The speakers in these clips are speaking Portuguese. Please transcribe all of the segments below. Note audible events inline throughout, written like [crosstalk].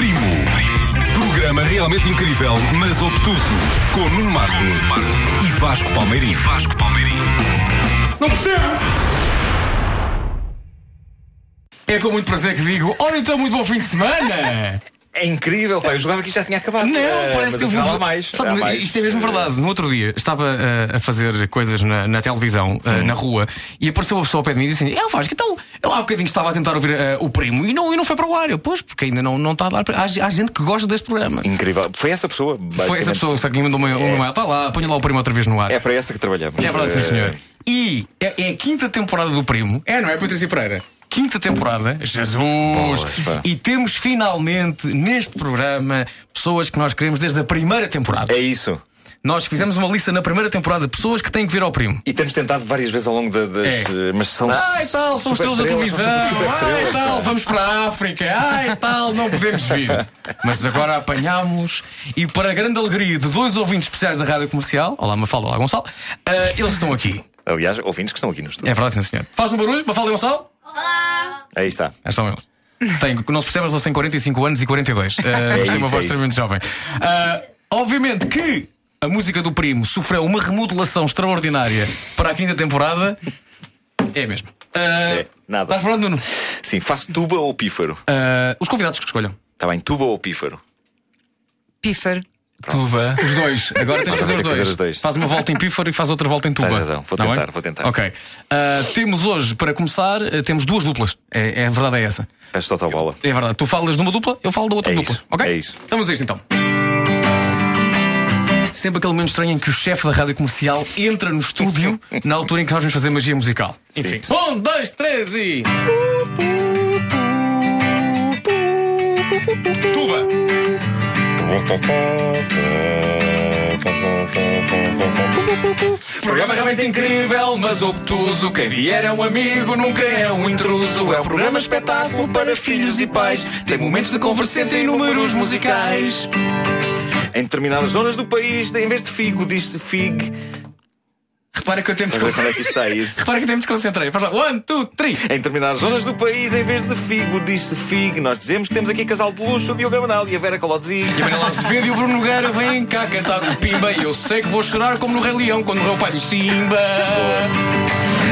Primo. Programa realmente incrível, mas obtuso. Com Nuno Marco e Vasco Palmeirim. Vasco Palmeirim. Não percebo! É com muito prazer que digo: Ora então, muito bom fim de semana! [laughs] É incrível, pá. Eu jogava que isto já tinha acabado. Não, Eh, parece que eu vou. mais. Sabe, mais. Isto é mesmo verdade. No outro dia estava uh, a fazer coisas na, na televisão, uh, Hum. na rua, e apareceu uma pessoa ao pé de mim e disse assim: É, Vasco, então, eu há bocadinho estava a tentar ouvir uh, o primo e não, e não foi para o ar. Eu, pois, porque ainda não, não está a dar. Há, há gente que gosta deste programa. Incrível. Foi essa pessoa. Foi essa pessoa só que me mandou uma, uma Está lá, ponha lá o primo outra vez no ar. É para essa que trabalhamos. É verdade, sim, senhor. E é, é a quinta temporada do Primo. É, não é, Patrícia Pereira? Quinta temporada. Jesus! Boas, pá. e temos finalmente neste programa pessoas que nós queremos desde a primeira temporada. É isso. Nós fizemos uma lista na primeira temporada de pessoas que têm que vir ao Primo. E temos tentado várias vezes ao longo da- das. É. eh, Mas são. Ai tal, são estrelas da televisão. Ai tal, vamos para a África. Ai tal, não podemos vir. Mas agora apanhámos e para a grande alegria de dois ouvintes especiais da Rádio Comercial, olá Mafalda, olá Gonçalo, ah, eles estão aqui. Aliás, ouvintes que estão aqui no estúdio. É verdade, sim senhor. Faz um barulho, Mafalda e Gonçalo? Aí está. Aí estão eles. Tem, não se percebe, mas eles têm 45 anos e 42. Uh, mas têm isso, uma é voz isso. extremamente jovem. Uh, obviamente que a música do Primo sofreu uma remodelação extraordinária para a quinta temporada. É mesmo. Uh, nada. Estás falando, Nuno? Sim, faço tuba ou pífaro? Uh, os convidados que escolham. Está bem, tuba ou pífaro? Pífaro. Tuba. Os dois. Agora tens de fazer os tem dois. fazer os dois. Faz uma volta em pífaro e faz outra volta em tuba. Tens razão. Vou é? tentar, vou tentar. Ok. Uh, temos hoje, para começar, uh, temos duas duplas. É, é a verdade é essa. Peço total bola. É verdade. Tu falas de uma dupla, eu falo da outra É dupla. isso, Ok? é isso. Então vamos a isto então. Sempre aquele momento estranho em que o chefe da rádio comercial entra no estúdio [laughs] na altura em que nós vamos fazer magia musical. Enfim. Um, dois, três e. Tuba! Programa realmente incrível, mas obtuso. Quem vier é um amigo, nunca é um intruso. É um programa espetáculo para filhos e pais. Tem momentos de converseta e números musicais. Em determinadas zonas do país, em vez de figo, diz-se fig. Repara que eu ver quando é que isto sai. Repara que eu me desconcentrei. Faz lá. One, two, three. Em determinadas zonas do país, em vez de figo, diz-se fig. Nós dizemos que temos aqui casal de luxo, o Diogo Amanal e a Vera Colodzi. E a Manuela Azevedo e o Bruno Nogueira vêm cá cantar o Pimba. E eu sei que vou chorar como no Rei Leão quando morreu o pai do Simba.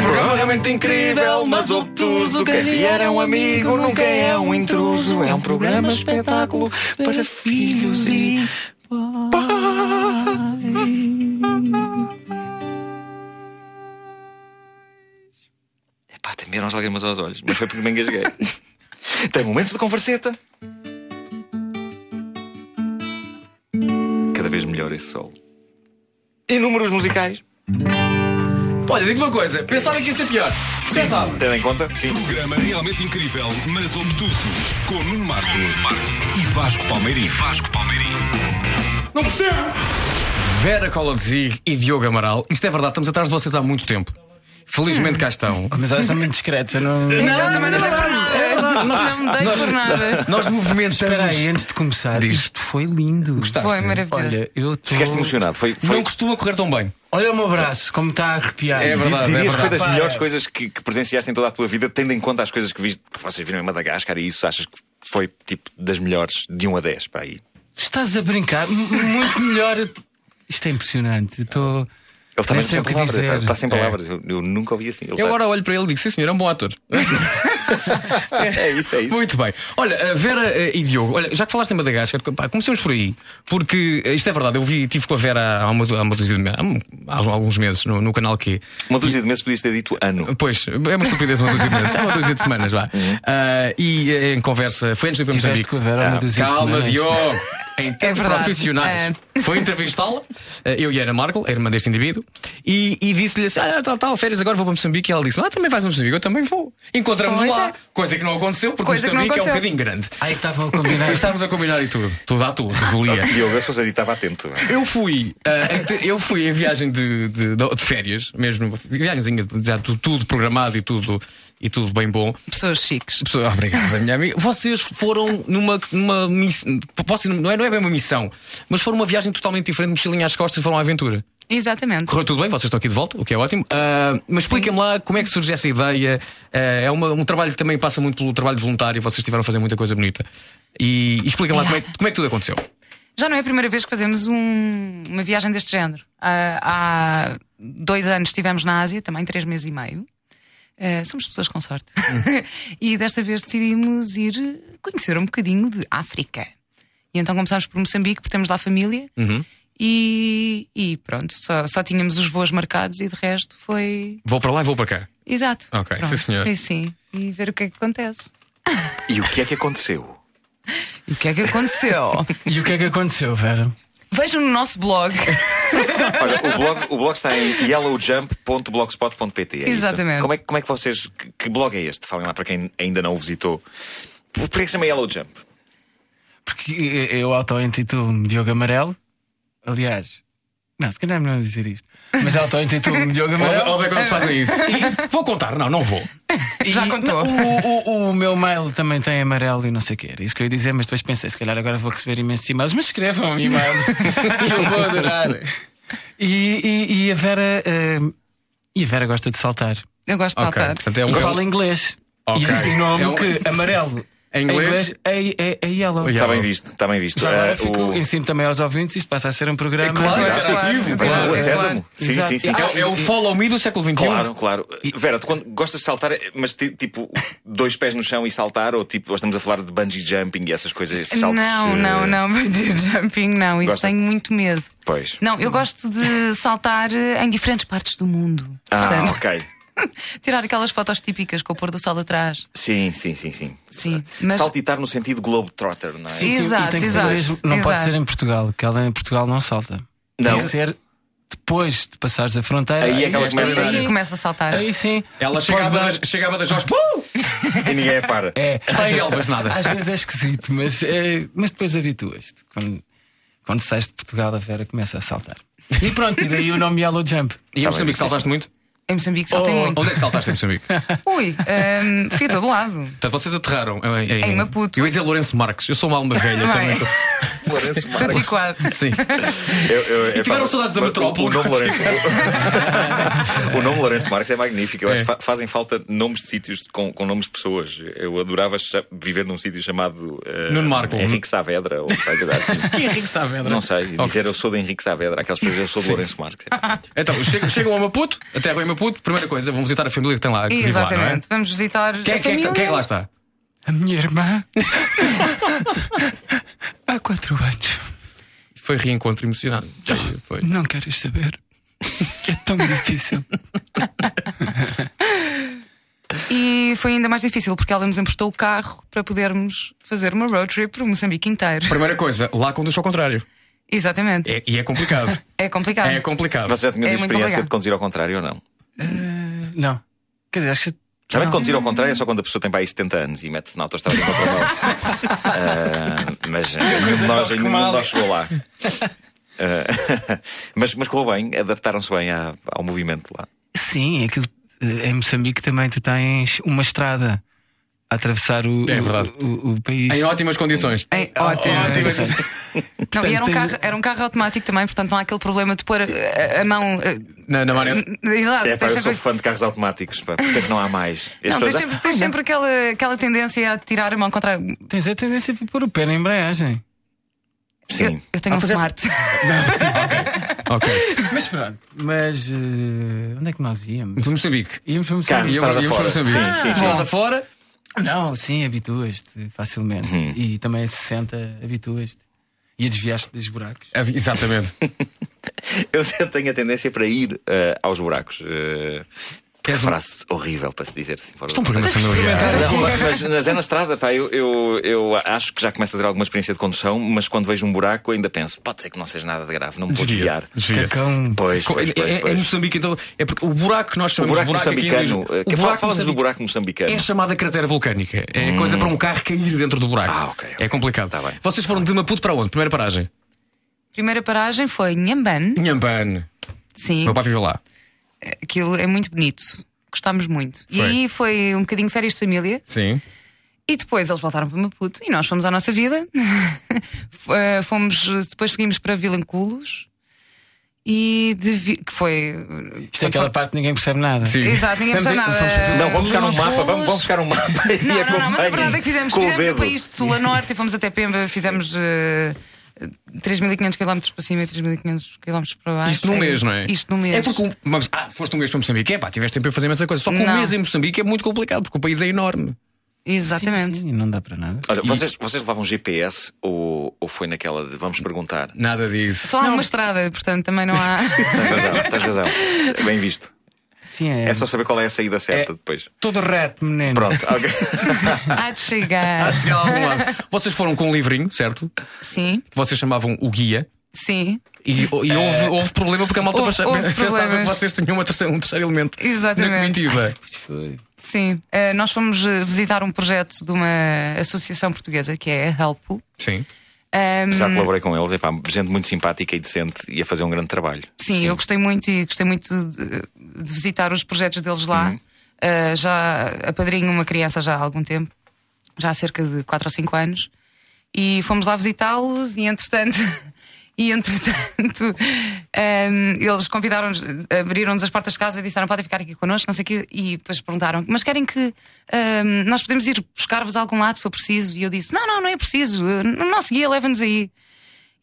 Programa realmente incrível, mas obtuso. Quem vier é um amigo, nunca é um intruso. É um programa espetáculo para filhos e. Epá, tem meram as lágrimas aos olhos, mas foi porque me engasguei. [laughs] tem momentos de converseta. Cada vez melhor esse sol. E números musicais. Olha, digo uma coisa. Pensava que ia ser pior. Pensava. Tendo em conta? Sim. Programa realmente incrível, mas obtuso. Com Nuno Marco e Vasco Palmeirim. Vasco Palmeirim. Não percebo! Vera Colodzi e Diogo Amaral. Isto é verdade, estamos atrás de vocês há muito tempo. Felizmente cá estão. [laughs] Mas elas são muito discretas, eu não. Eu também não por nada. Não me dei por nada. Nós movimentamos. Espera aí, antes de começar, Diz. isto foi lindo. Gostaste? Foi maravilhoso. Olha, eu tô... Ficaste emocionado. Foi, foi, Não costuma correr tão bem. Olha o meu braço, como está a arrepiar. É verdade. Dirias que foi das Pá, melhores é. coisas que, que presenciaste em toda a tua vida, tendo em conta as coisas que viste que vocês viram em Madagascar e isso achas que foi tipo das melhores de 1 a 10 para aí? Estás a brincar? M- Muito melhor. Isto é impressionante. Estou. Ele também Nem sei sem o que palavras, dizer. está sem palavras. Eu, eu nunca ouvi assim. Ele Eu tá- agora olho para ele e digo: sim, senhor, é um bom ator. [laughs] É isso, é isso. Muito bem. Olha, a Vera eh, e Diogo, olha, já que falaste em Madagascar, pá, comecemos por aí. Porque eh, isto é verdade, eu vi, tive com a Vera há uma, há uma dúzia de meses, há há alguns meses no, no canal Q. Uma dúzia de meses podias ter dito ano. Pois, é uma estupidez uma dúzia de meses, é uma dúzia de semanas, vá. Ah, e eh, em conversa, foi antes de ir para Tiveste Moçambique. com a Vera uma Ah, dúzia de Calma, semanas. Diogo! [laughs] Em termos verdade. profissionais. Foi entrevistá-la, eh, eu e a Ana Markel, a irmã deste indivíduo, e, e disse-lhe assim: Ah, tal, tal, férias, agora vou para Moçambique. E ela disse: Ah, também vais a Moçambique, eu também vou. Encontramos Pois lá, é. coisa que não aconteceu, porque Coisa Moçambique é um aconteceu. bocadinho grande. Ai, estavam a combinar. Estávamos a combinar e tudo, tudo à tudo, revelia. Diogo, eu a estava atento. Eu fui, te- eu fui em viagem de, de, de- de férias, mesmo, viagemzinha, já tudo, tudo programado e tudo, e tudo bem bom. Pessoas chiques. Pessoa- [laughs] Obrigado, minha amiga. Vocês foram numa, numa missão. Não é, não é bem uma missão, mas foram uma viagem totalmente diferente, mochilinha às costas e foram à aventura. Exatamente. Correu tudo bem, vocês estão aqui de volta, o que é ótimo. Ah, mas expliquem-me lá como é que surge essa ideia. Ah, é uma- um trabalho que também passa muito pelo trabalho voluntário, vocês tiveram a fazer muita coisa bonita. E, e expliquem lá como é, que- como é que tudo aconteceu. Já não é a primeira vez que fazemos um- uma viagem deste género. Ah, há dois anos estivemos na Ásia, também três meses e meio. Ah, somos pessoas com sorte. [laughs] e desta vez decidimos ir conhecer um bocadinho de África. E então começámos por Moçambique, porque temos lá família. E, e pronto, só, só tínhamos os voos marcados e de resto foi. Vou para lá e vou para cá. Exato. Ok, Pronto, sim, senhor. Foi sim. E ver o que é que acontece. E o que é que aconteceu? [laughs] E o que é que aconteceu? [laughs] E o que é que aconteceu, Vera? Vejam no nosso blog. [laughs] Olha, o blog, o blog está em yellowjump.blogspot.pt. é isso? Exatamente. Como é, que- como é que vocês. Que, que blog é este? Falem lá para quem ainda não o visitou. Por, por que se chama Yellow Jump? Porque eu auto-intitulo-me Diogo Amarelo. Aliás, não, se calhar é melhor dizer isto. Mas auto-intitulo-me Diogo Olha Amarelo. olha como eles fazem isso. [laughs] Vou contar, não, não vou. [laughs] Já E- contou. não, O, o- o meu mail também tem amarelo e não sei o que era. Isso que eu ia dizer, mas depois pensei, se calhar agora vou receber imensos e-mails. Mas escrevam e-mails [laughs] que eu vou adorar. E, e- e a Vera. eh, e a Vera gosta de saltar. Eu gosto de Ok, saltar. portanto é um E fala inglês. Ok. E ensinou-me É um- que amarelo Em inglês? é, é, é yellow. Está bem visto, está bem visto. Já agora Eh, fico, o- ensino também aos ouvintes, isto passa a ser um programa. claro, é interativo, Mas claro, o é Sésamo? Sim, sim, sim. É, é o follow me do século XXI. Claro, claro. Vera, tu quando gostas de saltar, mas ti- tipo, dois pés no chão e saltar, ou tipo, estamos a falar de bungee jumping e essas coisas, esses saltos. Não, não, eh, não, [laughs] bungee jumping não, isso tenho muito medo. Pois. Não, eu gosto de saltar eh, em diferentes partes do mundo. Ah, Portanto, ok. [laughs] [laughs] tirar aquelas fotos típicas com o pôr do sol atrás. Sim, sim, sim, sim. Sim, mas- Saltitar no sentido Globetrotter, não é? Sim, sim, Exato, e tem que ser exato, mesmo- não pode exato. ser em Portugal, que ela em Portugal não salta. Não. Tem que ser depois de passares a fronteira. Aí é que ela começa. Aí começa a saltar. Aí sim. Ela Pode chegava dar- das, chegava das. Pum! E ninguém a para. É, Está em Elvas, nada. Às vezes é esquisito, mas, é, mas depois habituas-te. Quando, quando sais de Portugal, a Vera começa a saltar. E pronto, e daí o nome Yellow Jump. E em Tá Moçambique bem, saltaste muito? Em Moçambique saltei Oh, muito. Onde é que saltaste em Moçambique? [laughs] Ui, ehm, fui a todo lado. Portanto, vocês aterraram em, em, Em Maputo. Eu ia dizer Lourenço Marques. Eu sou uma alma velha também. [laughs] Lourenço [laughs] Marques. Tatiquado. Sim. Eu- eu- epá, tiveram saudades da metrópole? O, nome Lourenço, [laughs] o nome Lourenço Marques é magnífico. Eu acho É. que fa- fazem falta nomes de sítios com, com nomes de pessoas. Eu adorava viver num sítio chamado eh, Nuno Marco. Henrique Saavedra ou assim. [laughs] Que Henrique Saavedra. Não sei, dizer eu sou de Henrique Saavedra, aquelas pessoas eu sou de Lourenço Marques. Então, chegam, a Maputo, até em Maputo, primeira coisa, vão visitar a família que tem lá. Que vive lá, é? Exatamente. Vamos visitar Quem, a é- quem, é que- família. quem é que lá está? A minha irmã. [laughs] Há quatro anos. Foi reencontro emocionante. Foi. Não queres saber? É tão difícil. [laughs] E foi ainda mais difícil porque ela nos emprestou o carro para podermos fazer uma road trip por Moçambique inteiro. Primeira coisa, lá conduz ao contrário. Exatamente. É- e é complicado. É complicado. É complicado. Vocês já tinham É muito experiência complicado. de conduzir ao contrário ou não? Não. Quer dizer, acho que. Não. conduzir ao contrário é só quando a pessoa tem para aí 70 anos e mete-se na autostrada em contramão. [laughs] Ah, mas nenhum de nós, nenhum nós chegou lá. Ah, [laughs] mas, mas correu bem, adaptaram-se bem à- ao movimento lá. Sim, aquilo. eh, Em Moçambique também tu tens uma estrada a atravessar o, É verdade. o, o- o país. Em ótimas condições. É [laughs] ótimo. Não, e era um, carro, era um carro automático também, portanto não há aquele problema de pôr a, a mão. Na, na manete. Exato, É, pá, eu sou fã de carros automáticos, pá, porque é que não há mais? As não, tens sempre, tens sempre aquela, aquela tendência a tirar a mão contra. Tens a tendência para pôr o pé na embreagem. Sim. Eu, eu tenho Ah, um pois é- smart. [laughs] Ok. Mas pronto. Mas eh, onde é que nós íamos? Para Moçambique. Íamos para Moçambique. Íamos para. Moçambique. Sim, sim, sim. Estrada fora. Não, sim, habituas-te facilmente. E também a 60 habituas-te. E a desviaste dos buracos. Ah, Exatamente. [laughs] Eu tenho a tendência para ir eh, aos buracos. eh, um- frase horrível para se dizer assim. fora Isto é um do- programa familiar. Não, mas, mas- é na estrada, pá. Eu, eu, eu acho que já começo a ter alguma experiência de condução, mas quando vejo um buraco ainda penso, pode ser que não seja nada de grave, não me vou desviar. Desvia. Cacão. Pois, Co- pois, é- pois, é, é pois. Moçambique, então. É porque o buraco que nós chamamos buraco de buraco moçambicano. Eh, o que- buraco Fala-nos do buraco moçambicano. É chamada cratera vulcânica. É coisa para um carro cair dentro do buraco. Ah, ok. É complicado. Tá bem. Vocês foram de Maputo para onde? Primeira paragem? Primeira paragem foi Nhamban. Inhambane. Sim, Meu pai viveu lá. Aquilo é muito bonito. Gostámos muito. E Foi. aí foi um bocadinho férias de família. Sim. E depois eles voltaram para Maputo e nós fomos à nossa vida. [laughs] Eh, fomos, depois seguimos para Vilanculos E devi- que foi. Isto é aquela parte que ninguém percebe nada. Sim. Exato, ninguém percebe nada. vamos- Não, vamos buscar um mapa, vamos, vamos buscar um mapa [laughs] e Não, não, não, mas a verdade é que fizemos, o fizemos o dedo. país de sul a norte e fomos até Pemba, fizemos eh, 3.500 km para cima e 3.500 km para baixo. Isto num É mês, isto. não é? Isto num mês. É porque. Mas, ah, foste um mês para Moçambique. É pá, tiveste tempo para fazer essa coisa. Só que um mês em Moçambique é muito complicado porque o país é enorme. Exatamente. Sim, sim, não dá para nada. Olha, vocês, vocês levavam GPS ou, ou foi naquela de vamos perguntar? Nada disso. Só há uma estrada, portanto também não há. Tens razão, tens razão. [laughs] Bem visto. Sim, é, É só saber qual é a saída certa É. depois. todo reto, menino. Pronto, [laughs] ok. há de chegar. Há de chegar a algum lado. Vocês foram com um livrinho, certo? Sim, Que vocês chamavam o guia. sim. E, e houve, houve problema porque a malta Houve- pensava, houve pensava que vocês tinham uma terceira- um terceiro elemento Exatamente. na comitiva. Foi. Sim, Eh, nós fomos eh, visitar um projeto de uma associação portuguesa que é a Helpo. Sim. Ahm, Já colaborei com eles, é pá, gente muito simpática e decente e a fazer um grande trabalho. Sim, eu gostei muito e gostei muito de, de visitar os projetos deles lá. Uh, já apadrinho uma criança já há algum tempo, já há cerca de 4 ou 5 anos, e fomos lá visitá-los e entretanto. [laughs] E entretanto, um, [laughs] eles convidaram-nos, abriram-nos as portas de casa e disseram: podem ficar aqui connosco, não sei o quê. E depois perguntaram: mas querem que um, nós podemos ir buscar-vos a algum lado se for preciso? E eu disse: não, não, não é preciso, o nosso guia leva-nos aí.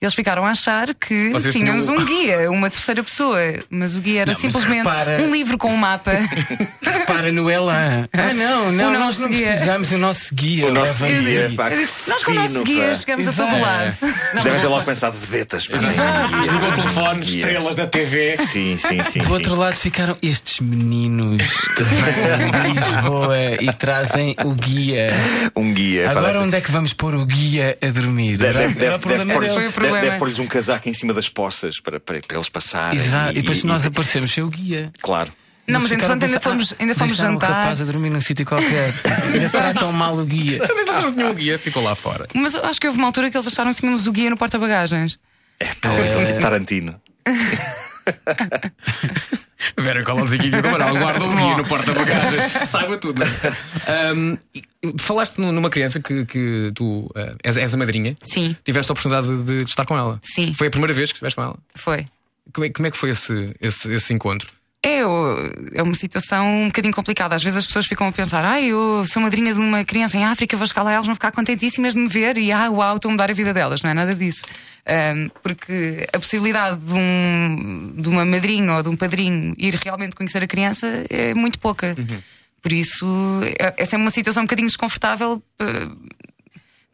Eles ficaram a achar que Vocês tínhamos tinham- um guia, uma terceira pessoa, mas o guia era Não, simplesmente repara- um livro com um mapa. [laughs] Para no Elan. Ah, não, não, nós não guia. precisamos do nosso guia. O nosso guia, pá, Nós com o nosso guia pá. chegamos a todo Exato. lado. Devem ter logo pensado vedetas. Desligou o telefone, Guia. estrelas da TV. Sim, sim, sim. Do sim. outro lado ficaram estes meninos [laughs] de Lisboa e trazem o guia. Um guia. Agora onde é que vamos pôr o guia a dormir? Deve, Era- deve, era o deve, problema deve, deles. Foi o problema. deve, deve pôr-lhes um casaco em cima das poças para, para, para eles passarem. Exato, e depois e- nós e- aparecemos sem o guia. Claro. Não, mas entretanto ainda fomos, ainda fomos jantar. o rapaz a dormir num sítio qualquer. [laughs] Ainda tratam mal o guia. Também vocês não tinham o guia, ficou lá fora. Mas eu acho que houve uma altura que eles acharam que tínhamos o guia no porta-bagagens. É, pá, um tipo Tarantino. [laughs] Vera Colazinho como não, guarda [laughs] o guia no porta-bagagens, [laughs] saiba tudo. não é? E falaste nu- numa criança que, que tu eh, és, és a madrinha. Sim. Tiveste a oportunidade de, de estar com ela. Sim. Foi a primeira vez que estiveste com ela. Foi. Como é, como é que foi esse, esse, esse encontro? É, é uma situação um bocadinho complicada. Às vezes as pessoas ficam a pensar: ai, eu sou madrinha de uma criança em África, vou chegar lá, elas vão ficar contentíssimas de me ver e ah, uau, estou a mudar a vida delas. Não é nada disso. Ahm, porque a possibilidade de, um, de uma madrinha ou de um padrinho ir realmente conhecer a criança é muito pouca. Por isso, é, é sempre uma situação um bocadinho desconfortável eh,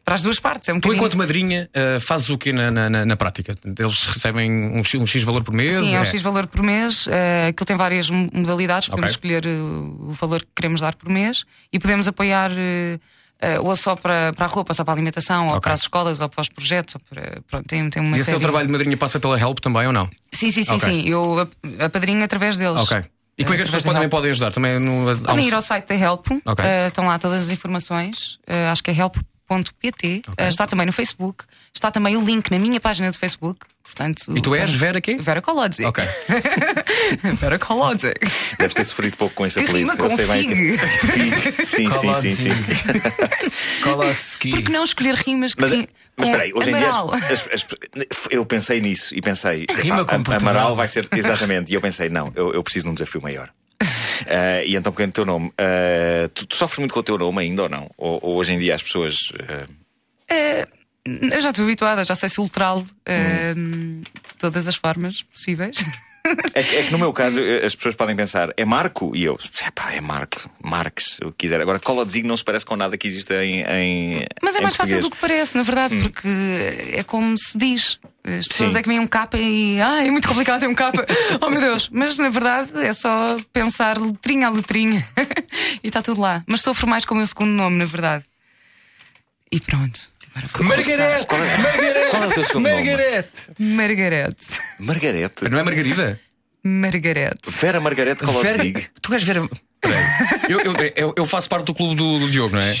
para as duas partes. É um Tu, bocadinho- enquanto madrinha, eh, fazes o quê na, na, na- prática? Eles recebem um, X- um X valor por mês? Sim, é um É. X valor por mês. eh, aquilo tem várias mo- modalidades. Podemos Ok. escolher eh, o valor que queremos dar por mês e podemos apoiar eh, ou só para, para a roupa, só para a alimentação, ou Ok. para as escolas, ou para os projetos. Ou para, pronto, tem, tem uma E esse série... teu trabalho de madrinha passa pela Help também ou não? Sim, sim, sim, Ok. sim. Eu a- apadrinho através deles. Ok. E como é que as pessoas também podem ajudar? Também no, Podem ir ao site da Help, Ok. eh, estão lá todas as informações. eh, acho que é help.pt. eh, está também no Facebook. Está também o link na minha página do Facebook. Portanto, E tu és Vera quê? Vera Kolodzik. Ok. [laughs] Vera Kolodzik. Deves ter sofrido pouco com esse Que apelido. rima Eu com sei bem que. Sim, sim, sim, sim. Por que não escolher rimas que Mas, rim- mas com espera aí, hoje em dia. as- as- as- eu pensei nisso e pensei. Rima com. Amaral vai ser. Exatamente. E eu pensei, não, eu, eu preciso de um desafio maior. Ah, [laughs] e então, o teu nome? Ah, tu, tu sofres muito com o teu nome ainda ou não? Ou, ou hoje em dia as pessoas. Eh, eu já estou habituada, já sei soltá-lo Hum. de todas as formas possíveis. É que, é que no meu caso [laughs] as pessoas podem pensar, é Marco? E eu, pá, é Marco, Marques, o que quiser. Agora, cola de não se parece com nada que existe em. em Mas é em mais fácil português. do que parece, na verdade, porque é como se diz. As pessoas Sim. é que veem um capa e. Ah, é muito complicado ter um capa. [laughs] oh meu Deus. Mas na verdade é só pensar letrinha a letrinha [laughs] e está tudo lá. Mas sofro mais com o meu segundo nome, na verdade. E pronto. Margarete! Margarete! Qual é o teu segundo nome? Margarete! Margarete. Margarete. Não é Margarida? Margarete. Vera Margarete Colodzig. Tu queres ver. Eu, eu, eu, eu faço parte do clube do, do Diogo, não é?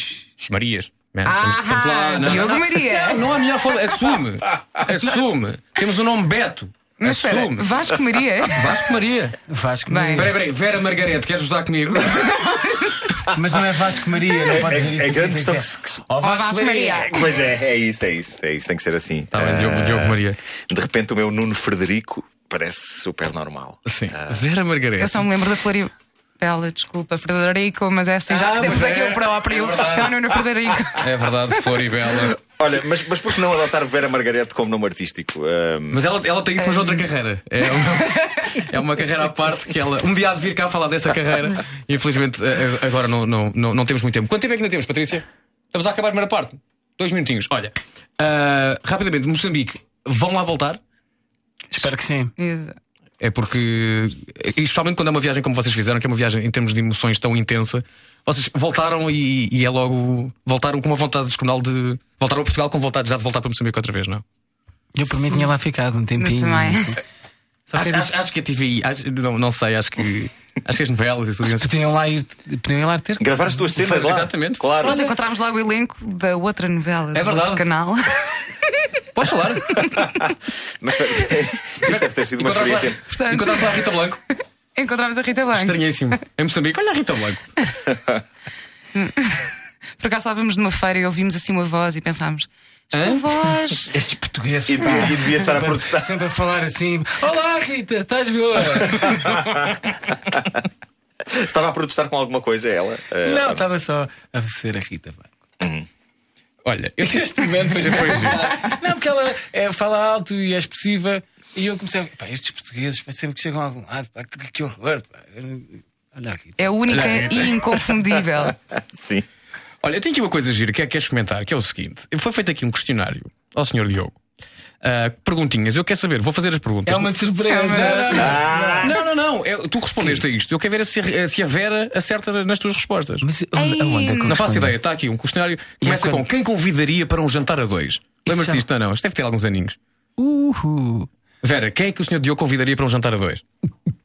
Marias. Man, estamos- estamos lá. Não, Diogo não, Maria. não, não há melhor forma. Assume. Assume. Temos o nome Beto. Mas espera, Assume. Vasco Maria. Vasco Maria. Vasco. Maria. Peraí, peraí. Vera Margarete, queres usar comigo? [laughs] Mas não é Vasco Maria, não pode dizer isso. é assim, grande tem questão que se- que se- Ó Vasco Vasco Maria. Maria! Pois é, é isso, é isso, é isso, tem que ser assim. Tá bem, Diogo, Ah, Diogo Maria. De repente o meu Nuno Frederico parece super normal. Sim. Ah, Vera Margarete. Eu só me lembro da Floribela, desculpa, Frederico, mas é assim, já Ah, que temos mas aqui é. o próprio. É o Nuno Frederico. É verdade, Floribela. Olha, mas, mas por que não adotar Vera Margarete como nome artístico? Ah, Mas ela, ela tem isso, mas outra carreira. É uma, é uma carreira à parte que ela. Um dia há de vir cá falar dessa carreira. Infelizmente, agora não, não, não, não temos muito tempo. Quanto tempo é que ainda temos, Patrícia? Estamos a acabar a primeira parte. Dois minutinhos. Olha, ah, rapidamente, Moçambique, vão lá voltar? Espero que sim. Exato. É porque, e especialmente quando é uma viagem como vocês fizeram, que é uma viagem em termos de emoções tão intensa, vocês voltaram e, e é logo. Voltaram com uma vontade descomunal de. Voltaram a Portugal com vontade já de voltar para Moçambique outra vez, não? Eu por mim tinha lá ficado um tempinho. também. assim. Só que Acho, acho, acho que a TV. acho- não, não sei, acho que. Acho que as novelas e tudo isso. Podiam lá ir, podiam ir lá ter. gravar as tuas cenas lá. Exatamente. Claro. Nós encontramos lá o elenco da outra novela É do outro canal. [laughs] Podes falar? [laughs] Mas espera, isto deve ter sido uma lá, experiência. Portanto- encontraste lá a Rita Blanco. [laughs] Encontramos a Rita Blanco. Estranhíssimo. Em Moçambique, olha a Rita Blanco. Por acaso estávamos numa feira e ouvimos assim uma voz e pensámos: esta Hã? voz. [laughs] Estes portugueses. E devia, e devia estar a protestar. sempre a falar assim: Olá Rita, estás boa? [laughs] Estava a protestar com alguma coisa ela. Ah, Não, estava só a ser a Rita. Blanco. Olha, eu neste momento vejo foi. Não, porque ela é, fala alto e é expressiva. E eu comecei a. Pá, estes portugueses, pá, sempre que chegam a algum lado, pá, que, que horror. Pá. Olha aqui. É única e inconfundível. [laughs] Sim. Olha, eu tenho aqui uma coisa gira que é que quero experimentar, que é o seguinte: foi feito aqui um questionário ao Sr. Diogo. Ah, perguntinhas, eu quero saber, vou fazer as perguntas. É uma surpresa. Não, não, não. eu- tu respondeste a isto. Eu quero ver se a, se a Vera acerta nas tuas respostas. Mas onde, aonde é que eu Não faço ideia, está aqui um questionário que começa com quem convidaria para um jantar a dois? Lembras já- disto? Não, não. Isto deve ter alguns aninhos. Uhul. Vera, quem é que o Sr. Diogo convidaria para um jantar a dois? [laughs]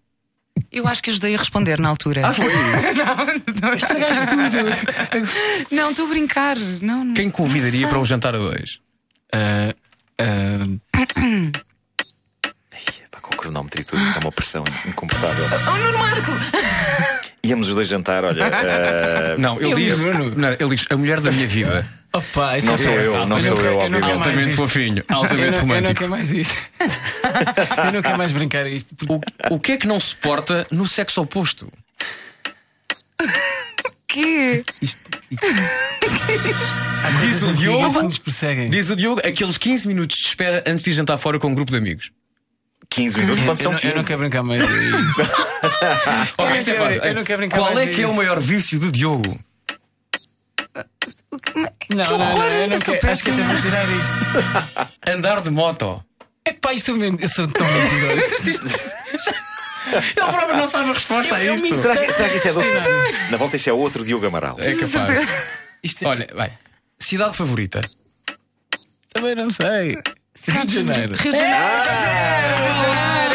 Eu acho que ajudei a responder na altura. Ah, foi? [laughs] Estragaste tudo. Não, estou a brincar. Não, não- Quem convidaria não para um jantar a dois? Ah, ah, Pá, com o cronómetro e tudo, isto é uma pressão incomportável. Oh, Nuno Marco! Íamos os dois jantar, olha. ah, [laughs] Não, ele Eu diz, não, ele diz a mulher da minha vida. [laughs] opa, isso Não é- sou eu, não eu sou eu, não obviamente. Altamente fofinho, Eu altamente não, eu não romântico. quero mais isto. [laughs] eu não quero mais brincar a isto. porque- O, o que é que não se porta no sexo oposto? Que? Isto, Diz o antigas Diogo. que nos perseguem. Diz o Diogo, aqueles 15 minutos de espera antes de jantar fora com um grupo de amigos. 15 minutos, são não, eu não 15. quero brincar mais. [laughs] Ok, isto é quero- eu não quero brincar Qual mais é que é o maior vício do Diogo? Não, não, não, horror, eu não eu sou quero. Acho que temos de tirar isto. [laughs] Andar de moto. É pá, isto é men- eu sou tão mentiroso. [laughs] Ele próprio não sabe a resposta a isto. Será que, será que isso é do... Na volta isso é outro Diogo Amaral. É capaz. Isto é- Olha, vai. Cidade favorita. Também não sei. Rio de Janeiro. Rio de Janeiro. é verdade.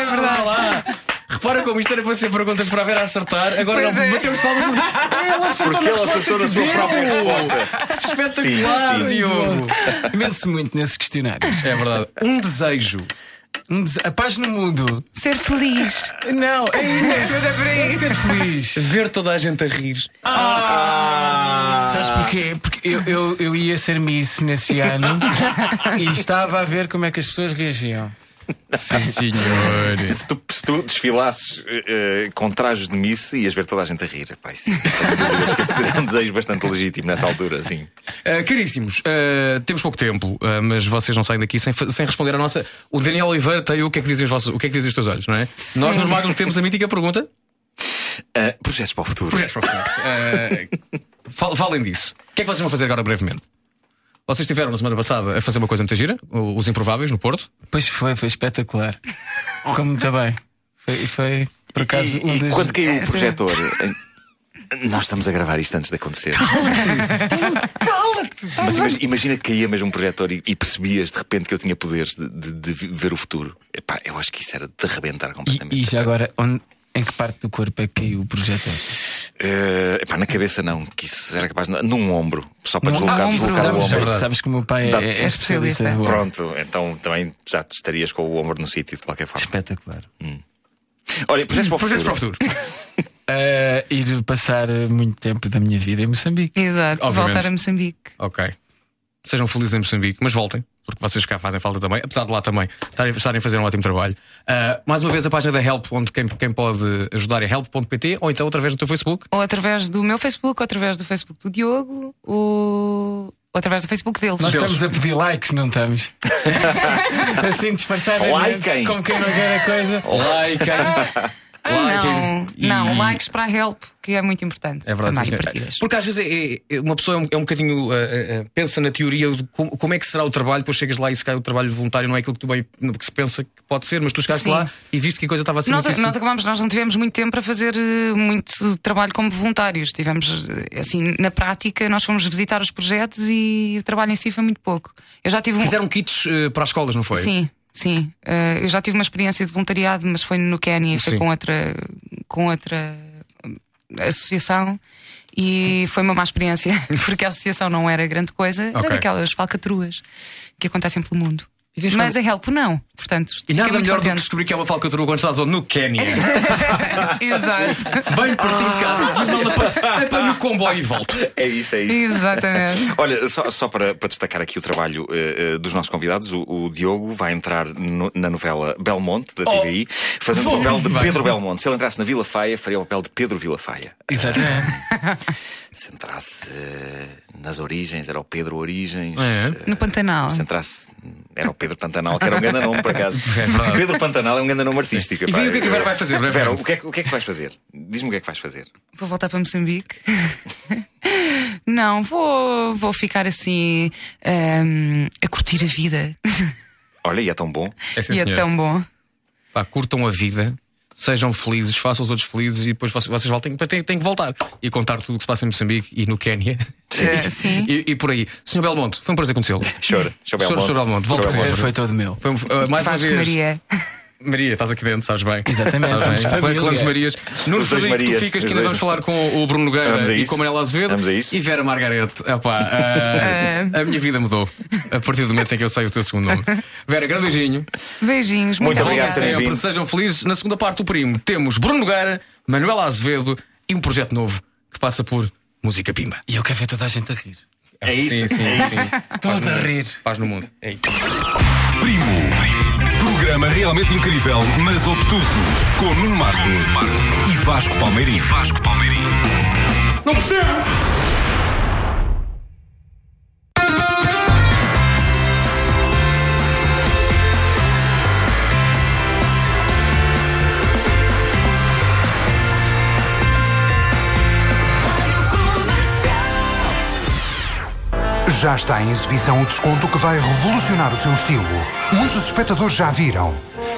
Repara como isto era para ser perguntas para a Vera acertar. Agora Pois não é. batemos palmas. Ela acertou Porque ele resposta acertou na sua própria resposta. Espetacular, Sim, sim. Diogo. Mente-se muito nesses questionários. É verdade. Um desejo. Um des- A paz no mundo. Ser feliz. Não, é isso. É ser feliz. Ver toda a gente a rir. Sabes porquê? Porque eu, eu, eu ia ser Miss nesse ano e estava a ver como é que as pessoas reagiam. Sim, senhor. [laughs] Se tu, se tu desfilasses eh, com trajes de Miss, ias ver toda a gente a rir. Não tenho dúvidas que esse seria um desejo bastante legítimo nessa altura, sim. Uh, caríssimos, uh, temos pouco tempo, uh, mas vocês não saem daqui sem, sem responder a nossa. O Daniel Oliveira tem o que é que dizem os, vossos, o que é que dizem os teus olhos, não é? Nós no Magno temos a mítica pergunta. Projetos para o futuro. Projetos para o futuro. Uh, fal- falem disso. O que é que vocês vão fazer agora brevemente? Vocês estiveram na semana passada a fazer uma coisa muito gira, os Improváveis, no Porto. Pois foi, foi espetacular. Ficou muito bem. Foi, foi por acaso, e um e dos. quando caiu o É, projetor, nós estamos a gravar isto antes de acontecer. Mas imagina, imagina que caía mesmo um projetor e, e percebias de repente que eu tinha poderes de, de- de ver o futuro. Epá, eu acho que isso era de arrebentar E, completamente. e já agora, onde, em que parte do corpo é que caiu o projetor? Eh, epá, na cabeça não, que isso era capaz de. Num ombro, só para deslocar, Ah, ombro, deslocar o sabes, ombro. verdade. Sabes que o meu pai Dá- é, é É especialista ombro. Pronto, então também já estarias com o ombro no sítio de qualquer forma. Espetacular. Olha, projetos para o Projetos para o futuro. futuro. Uh, [laughs] ir passar muito tempo da minha vida em Moçambique. Exato. Obviamente. Voltar a Moçambique. ok. Sejam felizes em Moçambique, mas voltem. Porque vocês cá fazem falta também, apesar de lá também estarem, estarem a fazer um ótimo trabalho. Ah, mais uma vez, a página da Help, onde quem, quem pode ajudar é help.pt ou então através do teu Facebook. Ou através do meu Facebook, ou através do Facebook do Diogo, ou, ou através do Facebook deles. Nós estamos a pedir likes, não estamos? [laughs] assim, disfarçadamente. Likem. Como quem não quer a coisa. Like. [laughs] Ah, não, e- não, likes para help, que é muito importante. É verdade, sim. Porque às vezes é- é- uma pessoa é um, é um bocadinho. ah, ah, pensa na teoria de como, como é que será o trabalho, depois chegas lá e se calhar o trabalho voluntário não é aquilo que, tu bem, que se pensa que pode ser, mas tu chegaste Sim. lá e viste que a coisa estava assim. Nós, assim, nós acabamos, nós não tivemos muito tempo para fazer eh, muito trabalho como voluntários. Tivemos, eh, assim, na prática, nós fomos visitar os projetos e o trabalho em si foi muito pouco. Eu já tive um. Fizeram kits ah, para as escolas, não foi? Sim, sim. Eh, eu já tive uma experiência de voluntariado, mas foi no Quénia, foi com outra, com outra hum, associação. E foi uma má experiência, [laughs] porque a associação não era grande coisa, era Ok. daquelas falcatruas que acontecem pelo mundo. Mas como- a Help não, portanto, E nada melhor do que contente. descobrir que é uma falcatrua quando estás no Quénia. [laughs] Exato, Bem pertinho de casa. Mas apanho- apanho o comboio e volto. É isso, é isso. exatamente. [laughs] Olha, só, só para, para destacar aqui o trabalho eh, dos nossos convidados, o, o Diogo vai entrar no- na novela Belmonte, da TVI, fazendo o papel de. Pedro Belmonte. Se ele entrasse na Vila Faia, faria o papel de Pedro Vila Faia. Exatamente. [laughs] Se entrasse eh, nas origens, era o Pedro Origens. É. Eh, No Pantanal. Se entrasse, era o Pedro Pantanal, que era um grande nome, por acaso. [laughs] É. Pedro Pantanal é um grande nome artístico. E o que é que a Vera vai fazer? Vera, o que, é, que- o que é que vais fazer? Diz-me o que é que vais fazer. Vou voltar para Moçambique. [laughs] Não, vou, vou ficar assim hum, a curtir a vida. [laughs] Olha, e é tão bom. É sim, e é tão bom. Pá, curtam a vida, sejam felizes, façam os outros felizes e depois vocês, vocês voltem. Depois têm, têm que voltar e contar tudo o que se passa em Moçambique e no Quénia. Eh, [laughs] sim. [laughs] E, e por aí. Senhor Belmonte, foi um prazer conhecê-lo. Chora, chora Senhor, Belmonte. senhor Belmonte, volta Chora sempre. Prazer foi todo meu. Foi uh, mais uma Vasco vez. Maria. [laughs] Maria, estás aqui dentro, sabes bem. Exatamente, Sabes bem. Clã dos Marias. Nuno Os dois Frederico, tu Marias, ficas, que ainda dois. vamos falar com o Bruno Nogueira e isso. com a Manela Azevedo. Isso. E Vera Margarete. Epá, ah, [laughs] a minha vida mudou a partir do momento em que eu sei o teu segundo nome. Vera, grande beijinho. Beijinhos, muito, Muito obrigado, vindo. sejam felizes. Na segunda parte do primo temos Bruno Nogueira, Manuela Azevedo e um projeto novo que passa por Música Pimba. E eu quero ver toda a gente a rir. É isso, Sim, sim, é sim. Todos a rir. Paz no mundo. É isso. Primo. Programa realmente incrível, mas obtuso. Com Nuno Marco e Vasco Palmeirim. Vasco Palmeirim. Não percebo! Já está em exibição o desconto que vai revolucionar o seu estilo. Muitos espectadores já viram.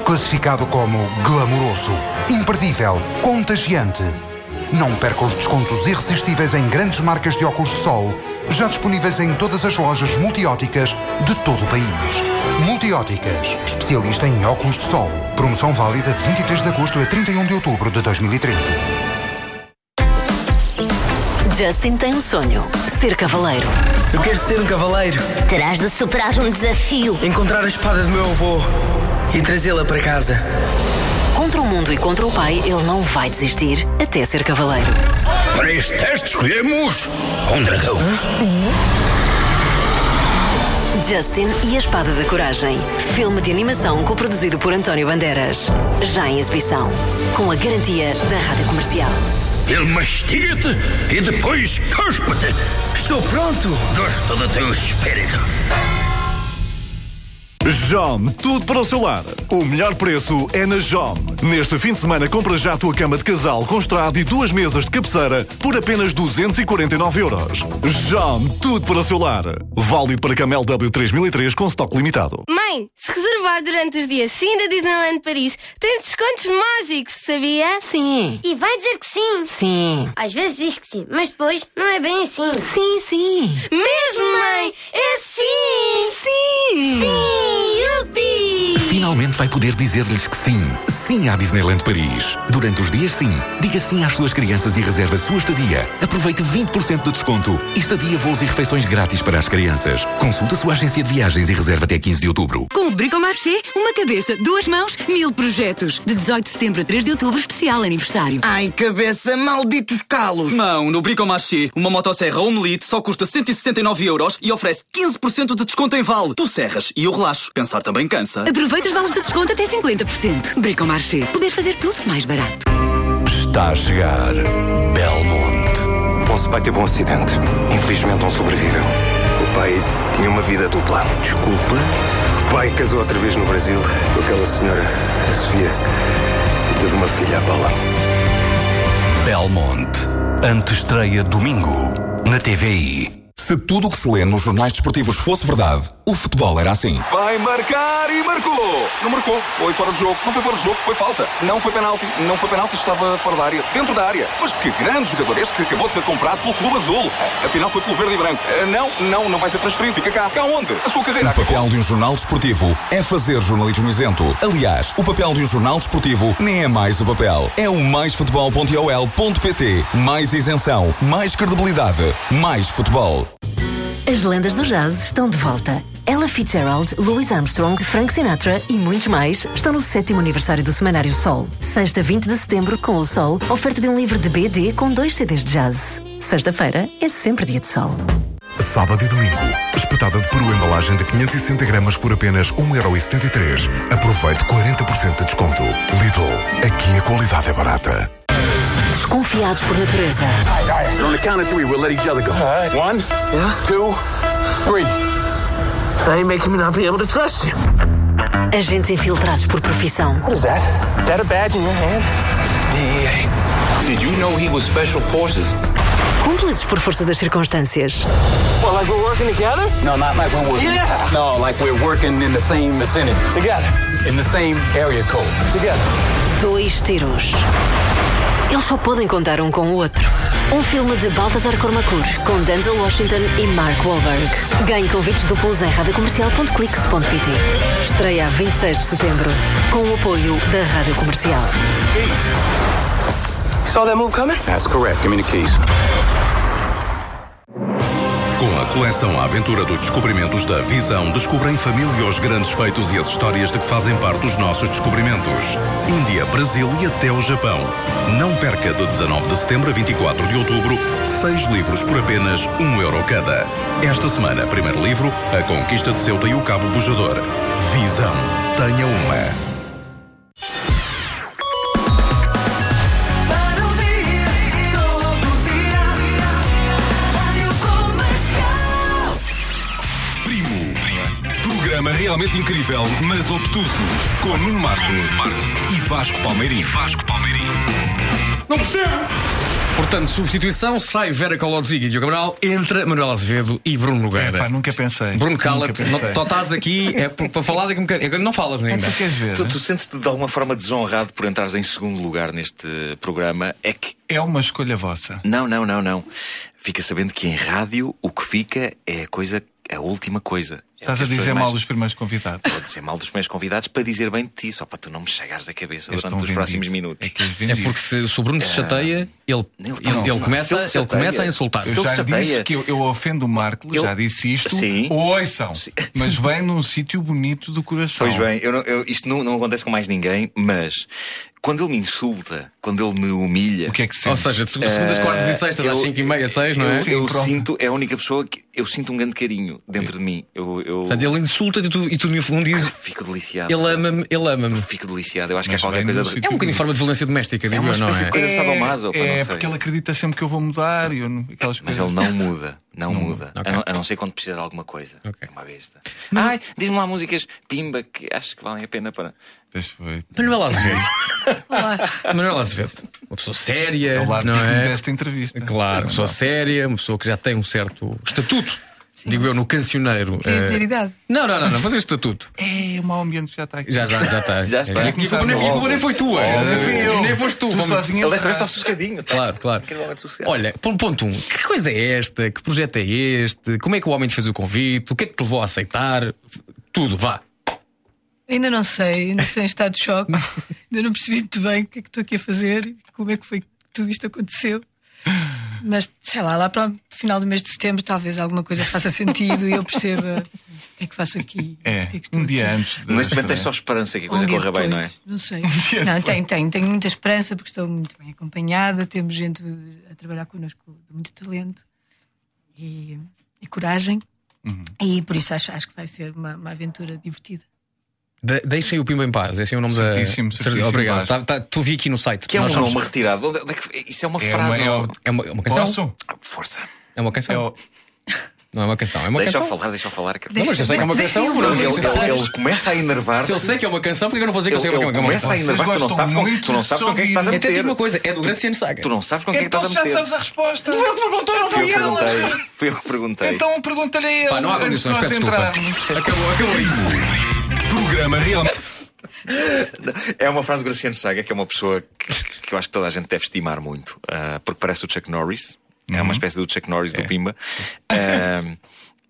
Classificado como glamouroso, imperdível, contagiante. Não perca os descontos irresistíveis em grandes marcas de óculos de sol, já disponíveis em todas as lojas multióticas de todo o país. Multióticas, especialista em óculos de sol. Promoção válida de 23 de agosto a 31 de outubro de 2013. Justin tem um sonho: ser cavaleiro. Eu quero ser um cavaleiro, Terás de superar um desafio. encontrar a espada do meu avô e trazê-la para casa. Contra o mundo e contra o pai, ele não vai desistir até ser cavaleiro. Para este teste escolhemos um dragão. Justin e a Espada da Coragem. Filme de animação coproduzido por António Bandeiras. Já em exibição. Com a garantia da Rádio Comercial. Ele mastiga-te e depois cospe-te. Estou pronto! Gosto do teu espírito. JOM, tudo para o seu lar. O melhor preço é na JOM. Neste fim de semana, compra já a tua cama de casal com estrado e duas mesas de cabeceira por apenas 249 euros. JOM, tudo para o seu lar. Válido para cama LW 3003 com estoque limitado. Mãe, se reservar durante os dias sim da Disneyland Paris, tem descontos mágicos, sabia? Sim. E vai dizer que sim. Sim. Às vezes diz que sim, mas depois não é bem assim. Sim, sim. Mesmo, mãe? É sim! Sim. Sim! Vai poder dizer-lhes que sim. Sim à Disneyland Paris. Durante os dias sim, diga sim às suas crianças e reserve a sua estadia. Aproveite 20% de desconto e estadia, voos e refeições grátis para as crianças. Consulte a sua agência de viagens e reserve até 15 de outubro. Com o Bricomarché, uma cabeça, duas mãos, mil projetos. De 18 de setembro a 3 de outubro, especial aniversário. Ai, cabeça, malditos calos! Não, no Bricomarché, uma motosserra Homelite só custa 169 euros e oferece 15% de desconto em vale. Tu serras e eu relaxo. Pensar também cansa. Aproveita os vales de desconto até 50%. Bricomarché, poder fazer tudo mais barato. Está a chegar Belmont. Vosso pai teve um acidente. Infelizmente não sobreviveu. O pai tinha uma vida dupla. Desculpa. O pai casou outra vez no Brasil com aquela senhora, a Sofia, e teve uma filha, a Paula. Belmont. Antestreia domingo na TVI. Se tudo o que se lê nos jornais desportivos fosse verdade, o futebol era assim. Vai marcar e marcou! Não marcou, foi fora de jogo. Não foi fora de jogo, foi falta. Não foi penalti, não foi penalti, estava fora da área, dentro da área. Mas que grande jogador este que acabou de ser comprado pelo Clube Azul. Afinal foi pelo verde e branco. Ah, Não, não, não vai ser transferido. Fica cá. Cá onde? A sua carreira O papel de um jornal desportivo é fazer jornalismo isento. Aliás, o papel de um jornal desportivo nem é mais o papel. É o maisfutebol.ol.pt. Mais isenção, mais credibilidade, mais futebol. As lendas do jazz estão de volta. Ella Fitzgerald, Louis Armstrong, Frank Sinatra e muitos mais estão no sétimo aniversário do Semanário Sol. Sexta, 20 de setembro, com o Sol, oferta de um livro de BD com dois CDs de jazz. Sexta-feira é sempre dia de sol. Sábado e domingo. Espetada de peru embalagem de 560 gramas por apenas 1,73€. Aproveite 40% de desconto. Lidl. Aqui a qualidade é barata. Desconfiados por natureza. On the count of three, we'll let each other go. One, two, three. They making me not be able to trust you. Agentes infiltrados por profissão. What is that? Is that a badge in your hand? DEA. Did you know he was special forces? Cúmplices por força das circunstâncias. Well, like we're working together? No, not like we're working. Yeah. No, like we're working in the same vicinity. Together. In the same area code. Together. Dois tiros. Eles só podem contar um com o outro. Um filme de Baltasar Cormacur com Denzel Washington e Mark Wahlberg. Ganhe convites duplos em radiocomercial.clix.pt. Estreia a 26 de setembro. Com o apoio da Rádio Comercial. Saw that move coming? That's correct. Give me the keys. Coleção A Aventura dos Descobrimentos da Visão, descubra em família os grandes feitos e as histórias de que fazem parte dos nossos descobrimentos. Índia, Brasil e até o Japão. Não perca de 19 de setembro a 24 de outubro, seis livros por apenas um euro cada. Esta semana, primeiro livro, A Conquista de Ceuta e o Cabo Bujador. Visão. Tenha uma. Incrível, mas obtuso. Com Nuno Marco e Vasco Palmeirim. Vasco Palmeirim. Não percebo! Portanto, substituição, sai Vera Colodzi e Diogo Cabral, entra Manuel Azevedo e Bruno Nogueira. Epá, nunca pensei. Bruno, cala-te, Nunca pensei. tu estás aqui é por- para falar daqui um bocadinho. Agora não falas ainda. Tu, tu sentes-te de alguma forma desonrado por entrares em segundo lugar neste programa? É que. É uma escolha vossa. Não, não, não, não. Fica sabendo que em rádio o que fica é a coisa, a última coisa. É Estás a dizer mais- mal dos primeiros convidados. Vou dizer mal dos meus convidados para dizer bem de ti, só para tu não me chegares da cabeça És durante os próximos vendido. minutos. É porque se, se o Bruno se chateia, ele, ele, tá- ele começa, se ele se ele começa a insultar. Eu já disse que eu, eu ofendo o Marco, já disse isto. Ouçam, mas vem num sítio bonito do coração. Pois bem, eu não- eu- isto não, não acontece com mais ninguém, mas quando ele me insulta, quando ele me humilha. O que é que Ou seja, de segundas, quartas e sextas às cinco e meia, seis, não é? Eu, Sim, eu pronto. sinto, é a única pessoa que eu sinto um grande carinho dentro de mim. Eu, eu Portanto, ele insulta-te e tu, e tu no fundo dizes. fico deliciado. Ele ama-me, ele ama-me. Fico deliciado. Eu acho Mas que é qualquer coisa de... É um bocadinho de forma de violência doméstica, digo uma eu, não espécie é? de coisa sadomaso, pá, não É, sei. porque ele acredita sempre que eu vou mudar e eu não, Mas coisas. ele não muda, não, muda. Ok. A, não, a não ser quando precisa de alguma coisa. É uma besta. Ai, diz-me lá músicas pimba que acho que valem a pena para. Deixa foi. Manuel Azevedo. [laughs] Manuel Azevedo. Uma pessoa séria, Ao lado não é? desta entrevista. Claro, uma pessoa séria, uma pessoa que já tem um certo estatuto. Digo eu no cancioneiro. Querias eh, dizer idade? Não, não, não, não, fazer estatuto. É o mau ambiente que já está aqui. Já, já, já está. [laughs] Já está. E a culpa nem- e culpa nem foi tua. Eh, Nem foste tu. Tu vamos- sozinho Ele desta vez está sossegadinho. tá? Claro, claro. Olha, ponto, ponto um. Que coisa é esta? Que projeto é este? Como é que o homem te fez o convite? O que é que te levou a aceitar? Tudo, vá. Ainda não sei, ainda estou em estado de choque. ainda não percebi muito bem o que é que estou aqui a fazer, como é que foi que tudo isto aconteceu. Mas sei lá, lá para o final do mês de setembro, talvez alguma coisa faça sentido e eu perceba o que é que faço aqui. É, que é que estou um aqui. dia antes. de- Neste momento tens só esperança que a coisa Um corra bem, não é? Não sei. [laughs] Não, tenho, tenho, tenho muita esperança porque estou muito bem acompanhada, temos gente a trabalhar connosco de muito talento e, e coragem. Uhum. E por isso acho, acho que vai ser uma, uma aventura divertida. De- deixem o Pimba em paz, esse é o nome Certíssimo, da. certíssimo, Obrigado. Tá, tá, tu vi aqui no site. Que é um Nós somos- nome retirado. Onde- onde é que- Isso é uma É frase. uma- é o- É uma, é uma canção? Posso? Força. É uma canção. Não é uma canção, é uma Deixa eu canção. falar, deixa eu falar. que- Não, mas eu sei que é uma canção. Ele, Bruno. ele- ele- ele começa a enervar-se. Se eu sei que é uma canção, porque eu não vou dizer que eu sei que é Ele, uma ele canção? começa a enervar-se, tu não sabes com, tu não sabes com quem é que estás a Até meter. uma coisa, é do Graciano Saga. Tu não sabes com quem é que Então estás a já meter. sabes a resposta. Eu que perguntou, não Fui eu perguntei. Fui eu que perguntei. Então pergunta-lhe a ele. Pá, não há condições, peço desculpa. Acabou, acabou isto. Programa realmente. É uma frase do Graciano Saga, que é uma pessoa que, que eu acho que toda a gente deve estimar muito, ah, porque parece o Chuck Norris. É uma espécie do Chuck Norris do Pimba.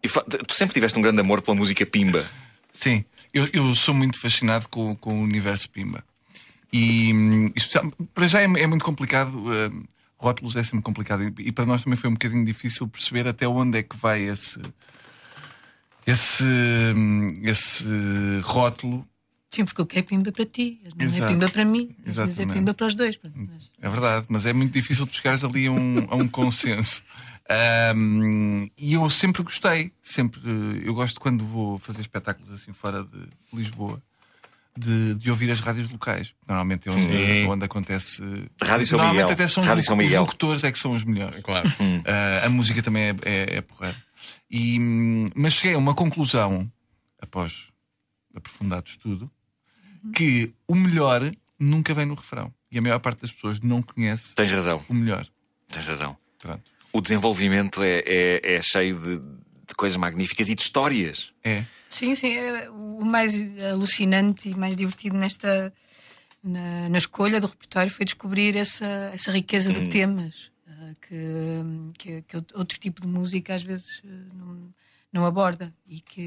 Fa- tu sempre tiveste um grande amor pela música Pimba. Sim, eu, eu sou muito fascinado com, com o universo Pimba. E para já é, é muito complicado. hum, rótulos é sempre complicado. E, e para nós também foi um bocadinho difícil perceber até onde é que vai esse. Esse, hum, esse rótulo. Sim, porque o que é pimba para ti, não é Exato. pimba para mim, vezes é pimba para os dois. mas- É verdade, mas é muito difícil de chegares ali a um, a um consenso. Ahm, e eu sempre gostei, sempre. eh, Eu gosto quando vou fazer espetáculos assim fora de Lisboa. De, de ouvir as rádios locais. Normalmente é onde, Sim. onde acontece. Rádio São Normalmente Miguel. até são os, Rádio São os Miguel. locutores é que são os melhores. Claro. Ah, a música também é, é, é porreira. E, hum, mas cheguei a uma conclusão, após aprofundado estudo, que o melhor nunca vem no refrão. E a maior parte das pessoas não conhece Tens razão. o melhor. Tens razão. Pronto. O desenvolvimento é, é- é cheio de, de coisas magníficas e de histórias. É. Sim, sim, é o mais alucinante e mais divertido nesta na, na escolha do repertório foi descobrir essa, essa riqueza de temas que, que, que outro tipo de música às vezes ah, não, não aborda e que,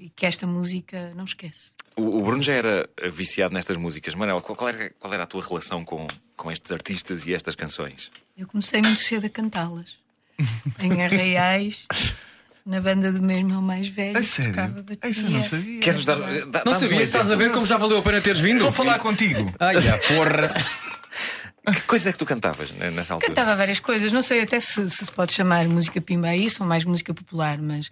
e que esta música não esquece. O, o Bruno já era viciado nestas músicas. Manel, qual, qual era, qual era a tua relação com, com estes artistas e estas canções? Eu comecei muito cedo a cantá-las [laughs] em arraiais. Na banda do meu irmão mais velho. A sério? Isso eu não sabia. Queres dar. É dá- Não dá-nos um sabia, estás a ver como já valeu a pena teres vindo? Vou falar contigo. Ai, a porra. [laughs] Que coisa é que tu cantavas nessa altura? Cantava várias coisas, não sei até se, se pode chamar música pimba a isso ou mais música popular, mas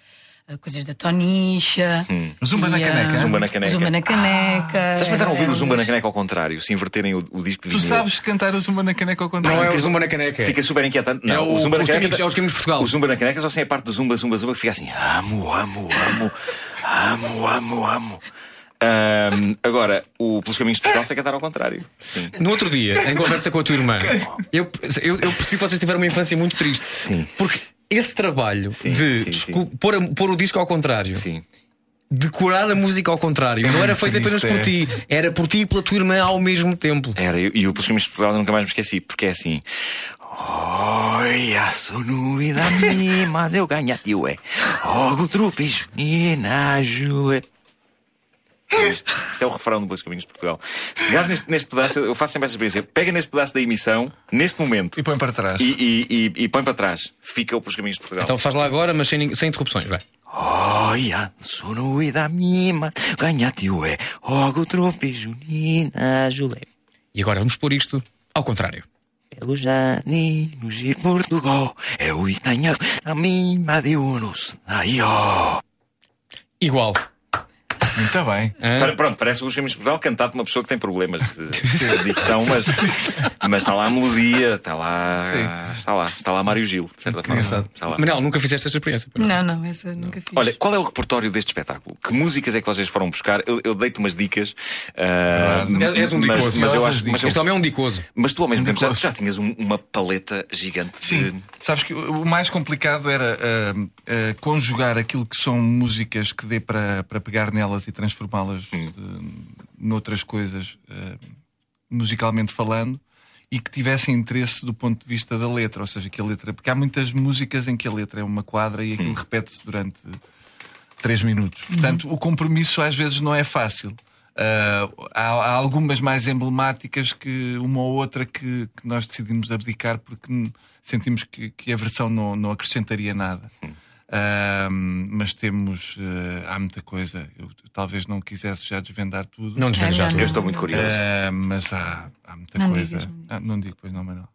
ah, coisas da Tonicha. Zumba na e, ah, caneca. Hum. Zumba na caneca. Zumba na caneca. Estás a tentar ouvir o Eram Zumba na caneca ao contrário, se inverterem o, o disco de Tu vinil. sabes cantar o Zumba na caneca ao contrário. Não é o Zumba na caneca. Fica super inquietante. Não, É o- o, Zumba na os caneca. caminhos- é os caminhos de Portugal. O Zumba na caneca só sem a parte do Zumba, Zumba, Zumba que fica assim: amo, amo, amo, amo, amo, amo. Ahm, agora, o Pelos Caminhos de Portugal sei cantar ao contrário. Sim. No outro dia, em conversa com a tua irmã, eu, eu, eu percebi que vocês tiveram uma infância muito triste. Sim. Porque esse trabalho Sim, de sim, escu- Pôr, a- pôr o disco ao contrário, Sim. decorar a música ao contrário, não era feito apenas por ti, era por ti e pela tua irmã ao mesmo tempo. Era, e e o Pelos Caminhos de Portugal nunca mais me esqueci, porque é assim. Olha, sonuvida minha, mas eu ganhei, ué. Ogo trupijo, nina, jué. Isto, isto é o refrão do Pelos Caminhos de Portugal. Se pegares neste, neste pedaço, eu faço sempre essa experiência. Pega neste pedaço da emissão, neste momento, E põe para trás. e, e, e, e põe para trás. Fica o Pelos Caminhos de Portugal. Então faz lá agora, mas sem, sem interrupções, vai. Olha, sonuvida minha, mas ganhei, ué. Ogo trupijo, nina, jué. E agora vamos pôr isto ao contrário. Pelos aninhos de Portugal, eu tenho a minha de unos. Aí, ó. Igual. Muito bem. Para- Pronto, parece os Caminhos de Portugal cantado por uma pessoa que tem problemas de, de dicção, mas, mas está lá a melodia, está lá, está lá, está lá Mário Gil, de certa forma. Está lá. Manel, nunca fizeste esta experiência. Não, não, essa nunca fiz. Olha, qual é o repertório deste espetáculo? Que músicas é que vocês foram buscar? Eu, eu dei-te umas dicas. ah, És, és um mas- dicoso. Mas, eu acho, mas, eu- este homem é um dicoso. mas tu ao mesmo Um tempo já, já tinhas um- uma paleta gigante Sim, de. sabes que o mais complicado era ah, ah, conjugar aquilo que são músicas que dê para, para pegar nelas e transformá-las ah, noutras coisas, ah, musicalmente falando, e que tivessem interesse do ponto de vista da letra, ou seja, que a letra. Porque há muitas músicas em que a letra é uma quadra e aquilo repete-se durante três minutos. Portanto, o compromisso às vezes não é fácil. Ah, há, há algumas mais emblemáticas que uma ou outra que, que nós decidimos abdicar porque sentimos que, que a versão não, não acrescentaria nada. Mas temos. ah, há muita coisa. Eu talvez não quisesse já desvendar tudo. Não desvende já não, tudo. Eu estou muito curioso. Ah, mas há, há muita Não coisa. digas, não Ah, não digo, pois não, Manuel.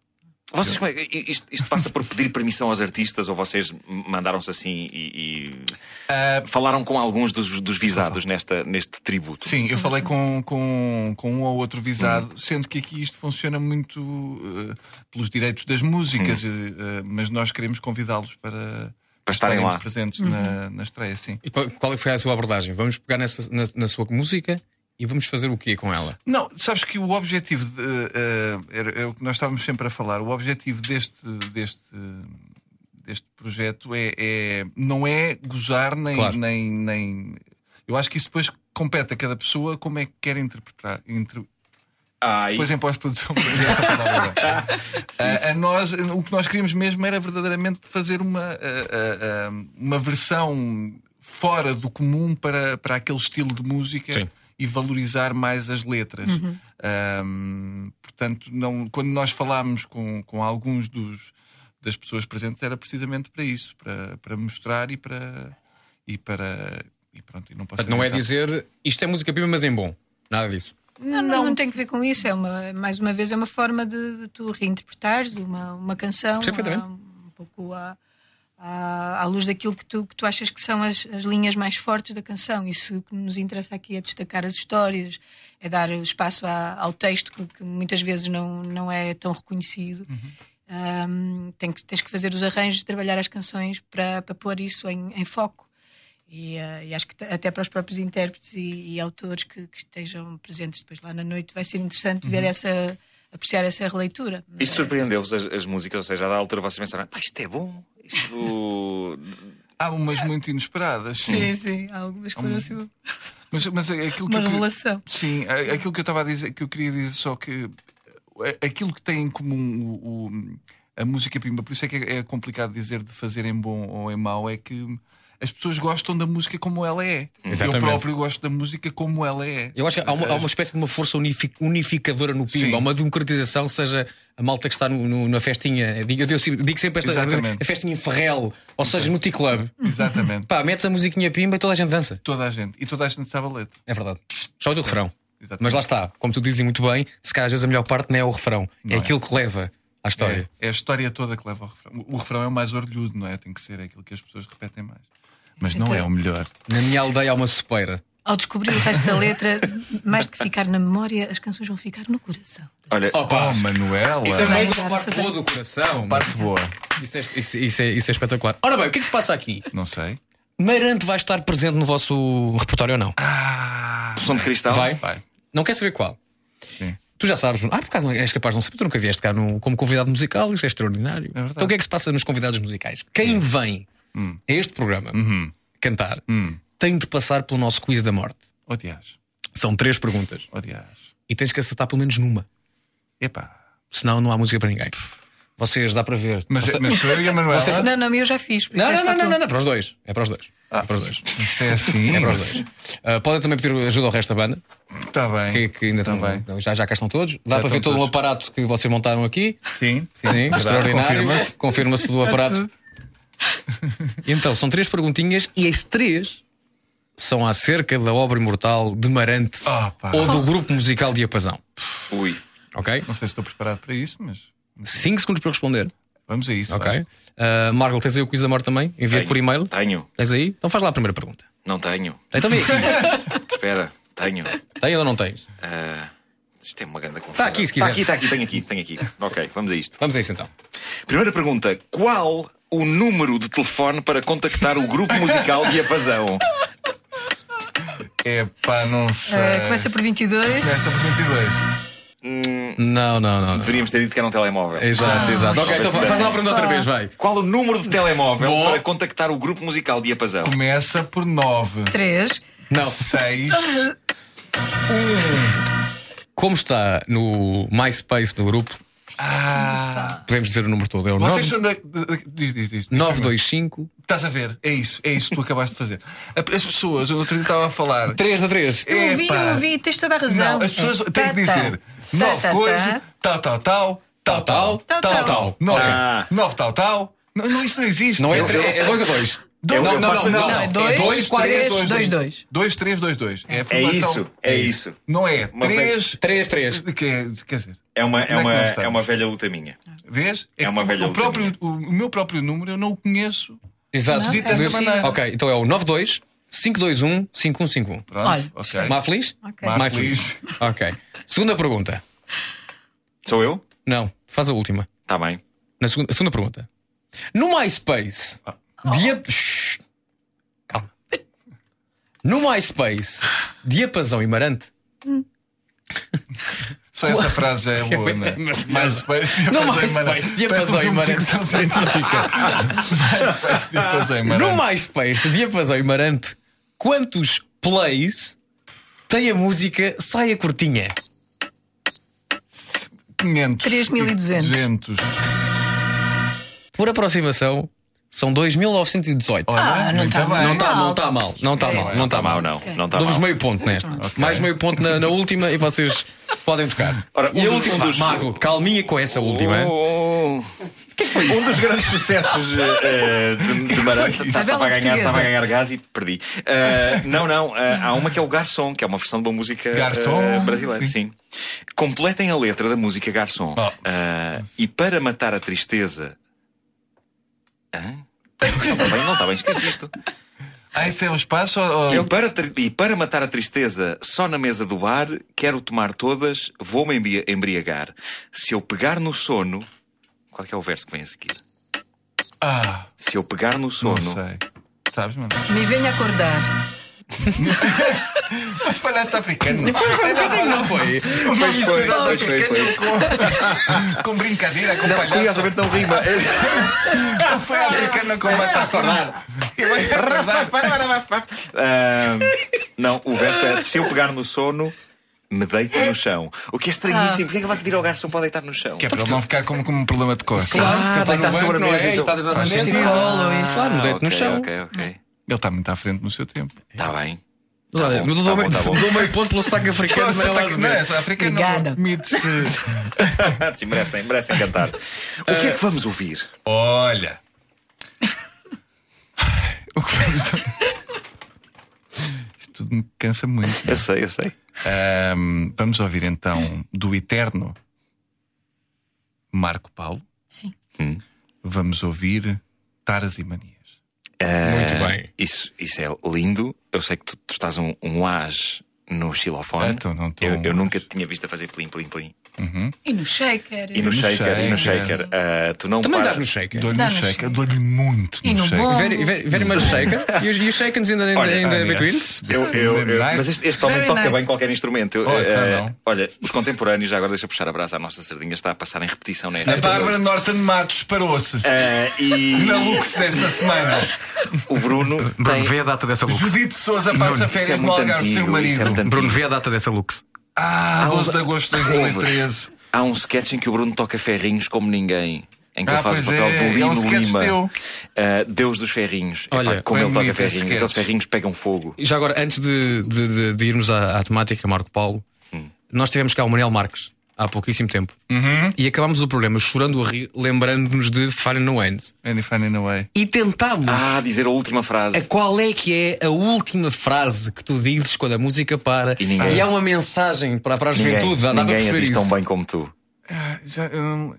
Vocês, como é isto, isto passa por pedir permissão aos artistas ou vocês mandaram-se assim e, e falaram com alguns dos, dos visados nesta, neste tributo? Sim, eu falei com, com, com um ou outro visado, Hum. sendo que aqui isto funciona muito eh, pelos direitos das músicas, Hum. eh, mas nós queremos convidá-los para, Para estarem lá. presentes Uhum. na, na estreia, sim. E qual, qual é foi a sua abordagem? Vamos pegar nessa, na, na sua música e vamos fazer o quê com ela? Não, sabes que o objetivo de, eh, era, é o que nós estávamos sempre a falar. O objetivo deste, deste, deste projeto é, é- não é gozar nem, Claro. nem, nem. Eu acho que isso depois compete a cada pessoa como é que quer interpretar. Inter... Ai. Depois em pós-produção. [laughs] a a, a nós, o que nós queríamos mesmo era verdadeiramente fazer uma, a- a- a- uma versão fora do comum para, para aquele estilo de música Sim. e valorizar mais as letras. Uhum. Ahm, portanto, não, quando nós falámos com, com alguns dos, das pessoas presentes, era precisamente para isso, para, para mostrar e para. E para e pronto, e não não é dizer isto é música prima, mas em bom. Nada disso. Não, não, não tem que ver com isso. É uma, mais uma vez, é uma forma de, de tu reinterpretares uma, uma canção a- um pouco à, à, à luz daquilo que tu, que tu achas que são as, as linhas mais fortes da canção. Isso que nos interessa aqui é destacar as histórias, é dar espaço à- ao texto que, que muitas vezes não, não é tão reconhecido. Um, tem que, tens que fazer os arranjos, trabalhar as canções para, para pôr isso em, em foco. E, eh, e acho que até para os próprios intérpretes e, e autores que, que estejam presentes depois lá na noite vai ser interessante ver Uhum. essa, apreciar essa releitura. Isto surpreendeu-vos as, as músicas, ou seja, da altura vocês pensaram, pá, isto é bom. Isto. [laughs] Há umas muito inesperadas. Sim, sim, há algumas que foram assim. Mas, mas aquilo Uma que eu- revelação. sim, a- aquilo que eu estava a dizer, que eu queria dizer só que aquilo que tem em comum o, o- a música prima, por isso é que é, é complicado dizer de fazer em bom ou em mau, é que as pessoas gostam da música como ela é. Exatamente. Eu próprio gosto da música como ela é. Eu acho que há uma, há uma espécie de uma força unifi- unificadora no. Pimba, há uma democratização, seja a malta que está no- no- na festinha. Digo, eu digo, sempre esta Exatamente. a festinha em Ferrel, ou seja, no T-Club. Exatamente. Pá, metes a musiquinha Pimba e toda a gente dança. Toda a gente. E toda a gente sabe a letra. É verdade. Só o refrão. Exatamente. Mas lá está, como tu dizes muito bem, se calhar às vezes a melhor parte não é o refrão, Não é é. aquilo que leva à história. É, é a história toda que leva ao refrão. O- O refrão é o mais orgulhudo, não é? Tem que ser aquilo que as pessoas repetem mais. Mas não Então- é o melhor. Na minha aldeia há uma sopeira. Ao descobrir o resto da letra, mais do que ficar na memória, as canções vão ficar no coração. Olha, Oh, Manuela. E também Vai a parte boa do coração. Parte boa. Isso é, isso, isso é, isso é espetacular. Ora bem, o que é que se passa aqui? Não sei. Marante vai estar presente no vosso repertório ou não? som de cristal? Vai? Vai. Não quer saber qual? Sim. Tu já sabes. Ah, por acaso não és capaz de não saber. Tu nunca vieste cá no- como convidado musical. Isto é extraordinário. verdade. então o que é que se passa nos convidados musicais? Quem vem Hum. a este programa Uhum. cantar Hum. tem de passar pelo nosso quiz da morte. Odias. São três perguntas. Odias. E tens que acertar pelo menos numa. Epá. Senão não há música para ninguém. Vocês dá para ver. Mas, Você- mas eu e a [laughs] Manuela. Vocês- Não, não, eu já fiz. Não, não, não, não, não, não, para os dois. É para os dois. É para os dois. Isto é assim. É para os dois. Ah, podem também pedir ajuda ao resto da banda, Está bem. que, que ainda Tá bem. não, Já, já cá estão todos. Dá Já para ver todo o todos. aparato que vocês montaram aqui. Sim. Sim, extraordinário. Confirma-se. Confirma-se todo o aparato. [laughs] Então, são três perguntinhas e as três são acerca da obra imortal de Marante Ah, pá. ou do grupo musical Diapasão. Ui. Ok? Não sei se estou preparado para isso, mas 5 segundos para responder. vamos a isso. Ok? Uh, Margot, tens aí o quiz da morte também? Envia Tenho. por e-mail? Tenho. Tens aí? Então faz lá a primeira pergunta. Não tenho. Então vem aqui. [laughs] Espera, tenho. Tem ou não tens? Ah, isto é uma grande confusão. Está aqui, se Está quiser. aqui, está aqui, tenho aqui, tenho aqui. Ok, vamos a isto. Vamos a isso então. Primeira pergunta: qual o número de telefone para contactar o grupo musical Diapasão? Epá, não sei. Eh, começa por 22. Começa por 22. Não, não, não. não. Deveríamos ter dito que era um telemóvel. Exato, exato. Ok, então faz lá a pergunta outra vez, vai. Qual o número de telemóvel Bom. para contactar o grupo musical Diapasão? Começa por 9. 3. Não. 6. [laughs] Como está no MySpace do grupo, Ah. Podemos dizer o número todo. É o Vocês 9... são da... Diz, diz, diz. 925. Estás a ver? É isso, é isso que tu acabaste de fazer. As pessoas, eu outro dia estava a falar. 3 a 3. Eu ouvi, eu ouvi, tens toda a razão. Não, as pessoas É. têm que Tá, tá. dizer Tá, nove tá, coisas, tá. tal, tal, tal, tal, tal, Tal, tal, tal. tal, nove, Ah. nove, tal, tal. Não, não, isso não existe. Não é Eu- 3, é 2 a 2. Dois, Eu- não, não, não, não, não, é dois, dois, quatro, três, dois, dois, dois. dois, três, dois, dois. É a É formação. isso, é isso. Não é Uma três, 3, 3. que é- quer dizer, É uma, é é uma, é uma velha luta minha. vês? É uma velha o, luta próprio, o, o meu próprio número eu não o conheço. Exato. Dito dessa maneira. Ok, então é o 92 521 5151. Pronto, Olha, ok. Mais feliz? Ok. Mais Mais feliz. Ok. Segunda pergunta. Sou eu? Não, faz a última. Está bem. Na segunda, segunda pergunta. No MySpace, dia... Shhh. calma. No MySpace, diapasão e marante. Só essa frase já é boa, não é? [laughs] Mais space, No diapasão e MySpace, marante. diapasão e marante. ficção [laughs] científica. Mais space, diapasão e No marante. MySpace, diapasão e marante, quantos plays tem a música Saia Curtinha? 500. 3.200. 200. Por aproximação, são 2.918. Olha, Ah, não muito tá bem. Não está não tá mal, não está mal, não está mal. não. Não está Dou-vos mal. meio ponto nesta. Mais meio ponto na, na última e vocês podem tocar. Ora, e um a dos- última, um dos- Marco, calminha com essa última. Oh, Um dos grandes sucessos eh, de, de Maranta estava a, ganhar, portuguesa. estava a ganhar gás e perdi. Eh, não, não, eh, há uma que é o Garçom, que é uma versão de uma música eh, Garçom, brasileira. Sim. Completem a letra da música Garçom. Oh. Eh, e para matar a tristeza. Hã? Não está bem, não está bem escrito isto. Ah, isso é um espaço? Ou... E para, e para matar a tristeza, só na mesa do bar, quero tomar todas, vou-me embri- embriagar. Se eu pegar no sono. Qual é é o verso que vem a seguir? Ah, Se eu pegar no não sono. sei. Sabes, mano? Me venha acordar. [laughs] Mas palhaço africano. Não foi? Pois foi, pois foi, foi. Com, com brincadeira, com Não, palhaço. curiosamente não rima. [laughs] Não foi africano com batata. Ah, não, o verso é: se eu pegar no sono, me deito no chão. O que é estranhíssimo. Porquê é que vai pedir ao garçom para deitar no chão? Que é para ele não ficar como, como um problema de cor. Claro, Ah, está deitar no sobre a não mesa, é? isso- Está deitado na Faz mesa. sentido. Claro, Ah, deito no ok, chão. Ok, ok. Ele está muito à frente no seu tempo. Está bem. Mas olha, bom, mas tá bom, meio- tá bom. dou meio ponto pelo sotaque africano, mas Nossa, não tá é, africano Obrigada. admite-se. [laughs] Sim, merecem, merecem cantar. O que é que vamos ouvir? Olha. [laughs] O que vamos- Isto tudo me cansa muito. Eu sei, eu sei. Ahm, vamos ouvir então do eterno Marco Paulo. Sim. Hum. Vamos ouvir Taras e Manias. Muito Ah, bem. Isso, isso é lindo. Eu sei que tu, tu estás um, um as no xilofone. Ah, tô, não tô eu, eu nunca te tinha visto a fazer plim, plim, plim. E no shaker. E no, shaker, e no shaker. shaker. Ah, tu não Também paras- dás no shaker. Dou-lhe no no shaker, shaker. dou-lhe muito E no no shaker. Very, very, very much shaker. You, you shakens in the, in the Ah, between? Eu, eu, eu- Nice. Mas este, este homem Very toca nice. bem qualquer instrumento. Eu, Oh, tá não. olha, os contemporâneos, já agora deixa eu puxar a brasa à nossa sardinha, está a passar em repetição na A RTP2. Bárbara Norton Matos parou-se Eh, e [laughs] na Lux desta semana. o Bruno Bruno, tem. vê a data dessa lux. Judite Souza passa é férias no Algarve, seu é marido. Bruno, vê a data dessa lux. Ah, Há um- 12 de agosto de 2013. Há um sketch em que o Bruno toca ferrinhos como ninguém. Em que Ah, ele faz o papel é, do é um Lino sketch Lima, teu. eh, Deus dos ferrinhos. Olha, Epá, como foi ele toca ferrinhos, sketch. aqueles ferrinhos pegam fogo. E já agora, antes de, de- de- de irmos à, à temática, Marco Paulo, Hum. nós tivemos cá o Manel Marques há pouquíssimo tempo e acabámos o programa chorando a rir, lembrando-nos de Ends. Any fun in a way. E tentámos. Ah, dizer a última frase. A qual é que é a última frase que tu dizes quando a música para E ninguém- há uma mensagem para, para a ninguém juventude? Dá, dá para ninguém a perceber diz isso. tão bem como tu. Ah, já, um,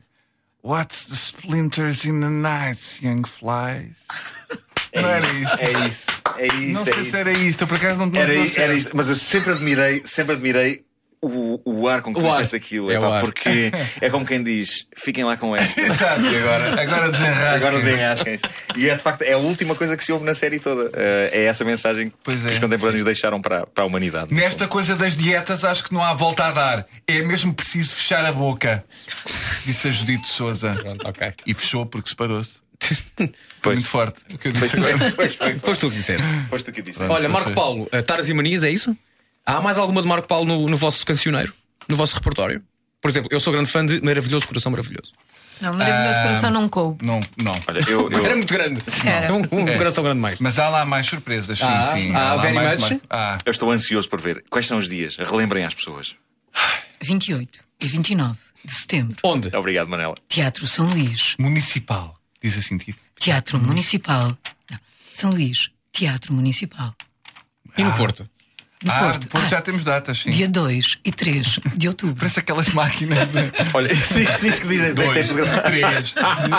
what's the splinters in the night, young flies? [laughs] É Não era isso, isto. É isso. É isso. Não é sei isso. se era isto, eu por acaso não Era não isso, sei. era isso. Mas eu sempre admirei, sempre admirei o, o ar com que tu O ar. disseste aquilo. É ar. porque [laughs] é como quem diz: fiquem lá com esta. [laughs] Exato, agora, agora desenrasca. Agora desenrasquem-se. E é de facto é a última coisa que se ouve na série toda. Eh, é essa mensagem Pois que é, os contemporâneos deixaram para, para a humanidade. Nesta coisa das dietas, acho que não há volta a dar. É mesmo preciso fechar a boca. Disse a Judite Souza. Pronto, ok. E fechou porque separou-se. [laughs] Foi Pois. muito forte. O que eu disse pois. Foste tu que disseste. Foste tu que disseste. Pronto. Olha, Marco. Paulo, uh, Taras e Manias, é isso? Há mais alguma de Marco Paulo no, no vosso cancioneiro? No vosso repertório? Por exemplo, eu sou grande fã de Maravilhoso Coração Maravilhoso. Não, maravilhoso Ah, coração não coube. Não, não. Olha, eu, [laughs] eu- Era muito grande. Era. Um, um É. coração grande mais. Mas há lá mais surpresas, sim, Ah, sim. ah, Há lá very mais- much? mais- Ah, eu estou ansioso por ver. Quais são os dias? Relembrem às pessoas. 28 e 29 de setembro. Onde? Obrigado, Manela. Teatro São Luís. municipal. Diz assim. tipo, Teatro Municipal. Não, São Luís. Teatro Municipal. E no Porto? No ah, Porto. depois Ah, já temos datas, sim. Dia 2 e 3 de outubro. Parece aquelas máquinas de. Olha, sim, sim, que dizem. Dois, três,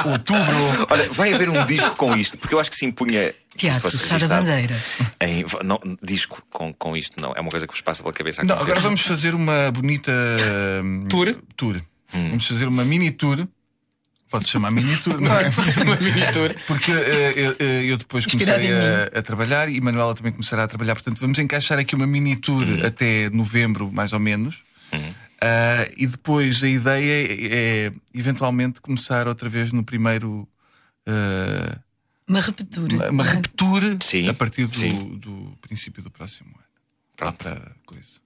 outubro. Olha, vai haver um disco com isto, porque eu acho que se impunha. Teatro registado Bandeira. Em, não, disco com, com isto, não. É uma coisa que vos passa pela cabeça. Não, agora vamos fazer uma bonita. hum, Tour? Tour. Vamos fazer uma mini tour. Pode chamar mini tour, não é? Uma. Porque eh, eu, eh, eu depois comecei a, a trabalhar e Manuela também começará a trabalhar. Portanto, vamos encaixar aqui uma mini tour até novembro, mais ou menos. Ah, e depois a ideia é, eventualmente começar outra vez no primeiro. ah, Uma repetura. uma, uma repetura Sim, a partir do, sim. do princípio do próximo ano. Pronto. Outra coisa.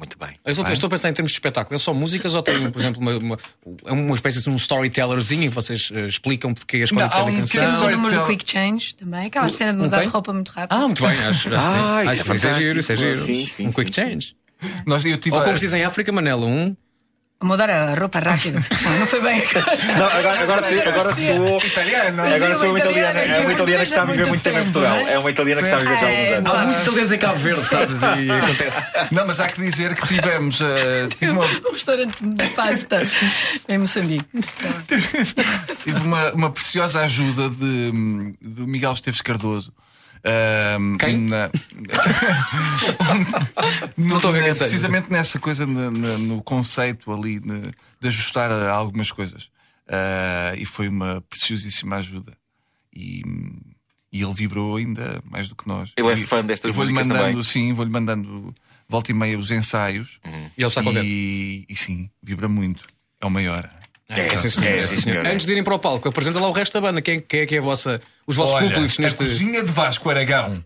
Muito bem. Eu estou, eu estou a pensar em termos de espetáculo. É só músicas ou tem, por exemplo, uma, uma, é uma espécie de um storytellerzinho e vocês eh, explicam porque a escolha de Não, há cada um canção? pequeno O número do. Quick Change também. Aquela Um- cena de um mudar quem? de roupa muito rápido. Ah, muito bem. Acho, acho, Ah, acho, isso é isso é giro, isso é giro. Sim, sim, um quick sim, change. Nós, eu tive Ou como se diz em África, Manela, um. Mudar a roupa rápido. [laughs] Não, foi bem. Não, agora, agora, agora soou. Italiano. Agora sou uma uma italiana. É uma italiana que está a vive viver muito tempo em Portugal. é? É uma italiana que está a viver já há alguns É, anos. Há muitos italianos em Cabo Verde, sabes? E [laughs] acontece. Não, mas há que dizer que tivemos. eh, tive, uma, [laughs] Um restaurante de pasta em Moçambique. tive uma, uma preciosa ajuda de, do Miguel Esteves Cardoso. Quem? na- [laughs] Não estou a ver quem seja. Precisamente nessa coisa, na- no conceito ali de, de ajustar a algumas coisas. Ah, e foi uma preciosíssima ajuda. E, e ele vibrou ainda mais do que nós. Ele é fã destas músicas mandando, também. Sim, vou-lhe mandando volta e meia os ensaios. E ele está contente. E, e sim, vibra muito. É o maior. É, sim, senhor, é, é, sim, sim, senhor. senhor. Antes de irem para o palco, apresenta lá o resto da banda. Quem, quem é que é a vossa, os vossos Olha, cúmplices a neste. cozinha de Vasco Aragão.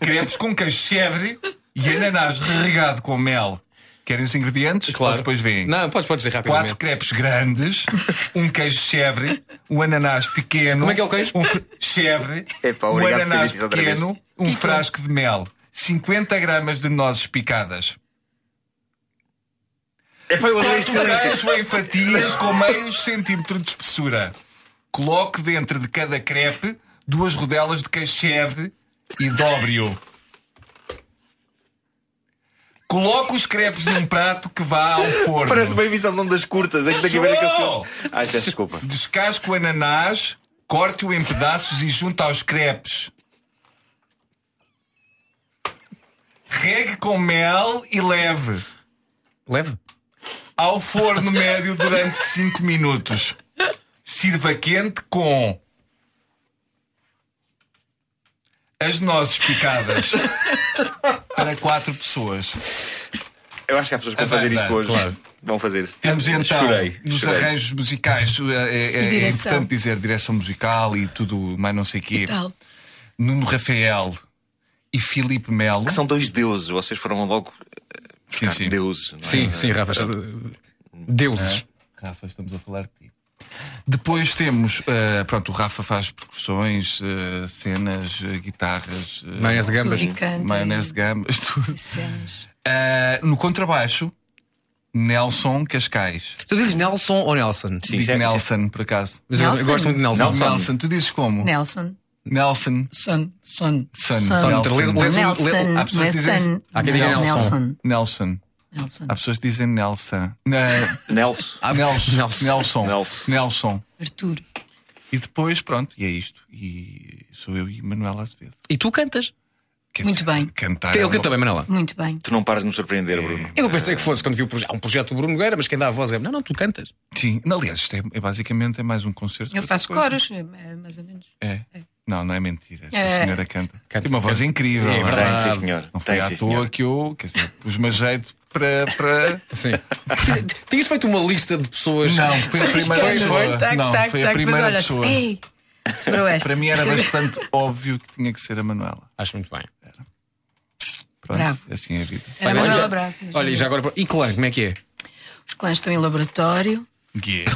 Crepes com queijo chèvre e ananás regado com mel. Querem os ingredientes? Claro. Ou depois vêm? Não, podes, podes dizer rapidamente. Quatro crepes grandes, um queijo chèvre, um ananás pequeno. Como é que é o queijo? Um chèvre, Epá, um ananás pequeno, um frasco de mel, 50 gramas de nozes picadas. É Quatro silêncio. queijo em fatias com meio centímetro de espessura. Coloque dentro de cada crepe duas rodelas de queijo e dobre-o. Coloque os crepes num prato que vá ao forno. Parece uma emissão de ondas curtas. É que daqui a ver aquele Show! silêncio. Ai, peço desculpa. Descasque o ananás, corte-o em pedaços e junte aos crepes. Regue com mel e leve Leve. Ao forno médio durante 5 minutos. Sirva quente com as nozes picadas para 4 pessoas. Eu acho que há pessoas que vão fazer isto hoje. claro. Vão fazer. Temos então Chorei. nos chorei. arranjos musicais é, é- é E direção. importante dizer direção musical e tudo mais não sei o quê. Nuno Rafael e Filipe Melo. Que são dois deuses. Vocês foram logo. Sim, sim. Deuses. não é? Sim, sim, Rafa. Deuses. Rafa, estamos a falar de ti. Depois temos, eh, pronto, o Rafa faz percussões, eh, cenas, eh, guitarras, eh, Maionese de gambas. Maionese de gambas, [laughs] tudo. Cenas. Eh, no contrabaixo, Nelson Cascais. Tu dizes Nelson ou Nelson? Sim, Digo sim, Nelson, por acaso. Mas eu- eu, Nelson? gosto muito de Nelson. Nelson. Nelson. tu dizes como? Nelson. Nelson. Son. Son. Son. Son. Nelson. Lês- lês- Nelson. há pessoas Não é que dizem-. Há quem diga Nelson. Nelson. Nelson. Nelson. Há pessoas que dizem Nelson. Na- Nelson. Nelson. Nelson. Nelson. Nelson. Nelson. Arthur. E depois, pronto, e é isto. E sou eu e Manuela Azevedo. E tu cantas. Quer Muito dizer, bem. Cantar. Ele é uma- canta bem, Manela. Muito bem. Tu não paras de me surpreender, Bruno. Eu pensei que fosse quando vi o projeto. Há um projeto do Bruno Nogueira, mas quem dá a voz é. Não, não, tu cantas. Sim, aliás, isto é, é basicamente é mais um concerto. Eu que faço coros, é, mais ou menos. É. Não, não é mentira. Esta É. senhora canta. Canta, Tem uma voz incrível. É não verdade. Tem, sim, senhor. Não foi Tem, à sim, toa senhor. que eu, quer dizer, pus-me a jeito para. para... [laughs] Sim. [laughs] Tinhas feito uma lista de pessoas. Não, foi a primeira Foi, pessoa. foi. Tac, não, tac, foi a primeira olha, pessoa. Ei. Para mim era [laughs] bastante óbvio que tinha que ser a Manuela. Acho muito bem. Pronto, Bravo. assim é a vida. Era Manuela já- Bravo. mas Olha, e já agora. E clã, como é que é? Os clãs estão em laboratório. Yeah. [laughs]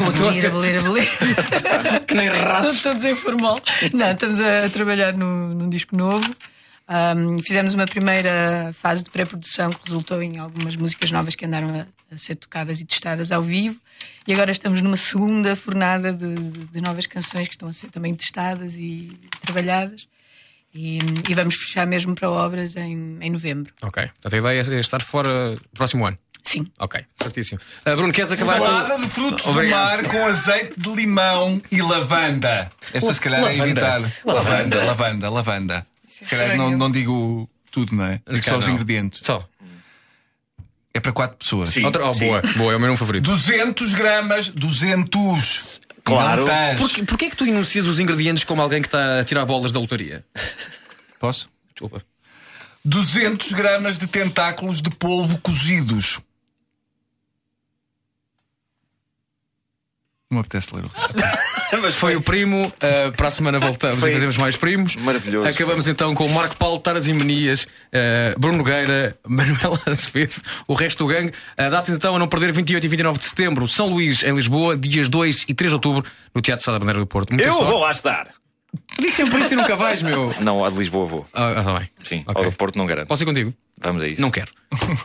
[laughs] Que nem ratos. Todos em formal. Não, estamos a trabalhar no, num disco novo. Ahm, fizemos uma primeira fase de pré-produção que resultou em algumas músicas novas que andaram a, a ser tocadas e testadas ao vivo. E agora estamos numa segunda fornada de, de- de novas canções que estão a ser também testadas e trabalhadas. E, e vamos fechar mesmo para obras em, em novembro. Ok. Portanto, a ideia é estar fora no próximo ano. Sim. Ok, certíssimo. Ah, Bruno, queres acabar Salada com- de frutos Obrigado. do mar com azeite de limão e lavanda. Esta se calhar é Lavanda. evitar. Lavanda. Lavanda, lavanda, lavanda. Se calhar não, não digo tudo, não é? Digo só os ingredientes. Só. É para quatro pessoas. Outra- oh, boa, boa, é o meu nome favorito. 200 gramas, 200. Claro. Porquê, porquê é que tu enuncias os ingredientes como alguém que está a tirar bolas da lotaria? Posso? Desculpa. 200 gramas de tentáculos de polvo cozidos. Não me apetece ler o resto. [laughs] Mas foi o primo, ah, para a semana voltamos Foi e fazemos mais primos. Maravilhoso. Acabamos então com Marco Paulo, Taras e Menias, ah, Bruno Nogueira, [laughs] Manuela Azevedo, o resto do gangue. Uh, Datas então a não perder 28 e 29 de setembro, São Luís, em Lisboa, dias 2 e 3 de outubro, no Teatro Sá da Bandeira do Porto. Muita Eu sorte. vou lá estar. Diz sempre isso e nunca vais, meu. [laughs] Não, a de Lisboa vou. Ah, ah, tá bem. Sim, ao do Porto não garanto. Posso ir contigo? Vamos a isso. Não quero.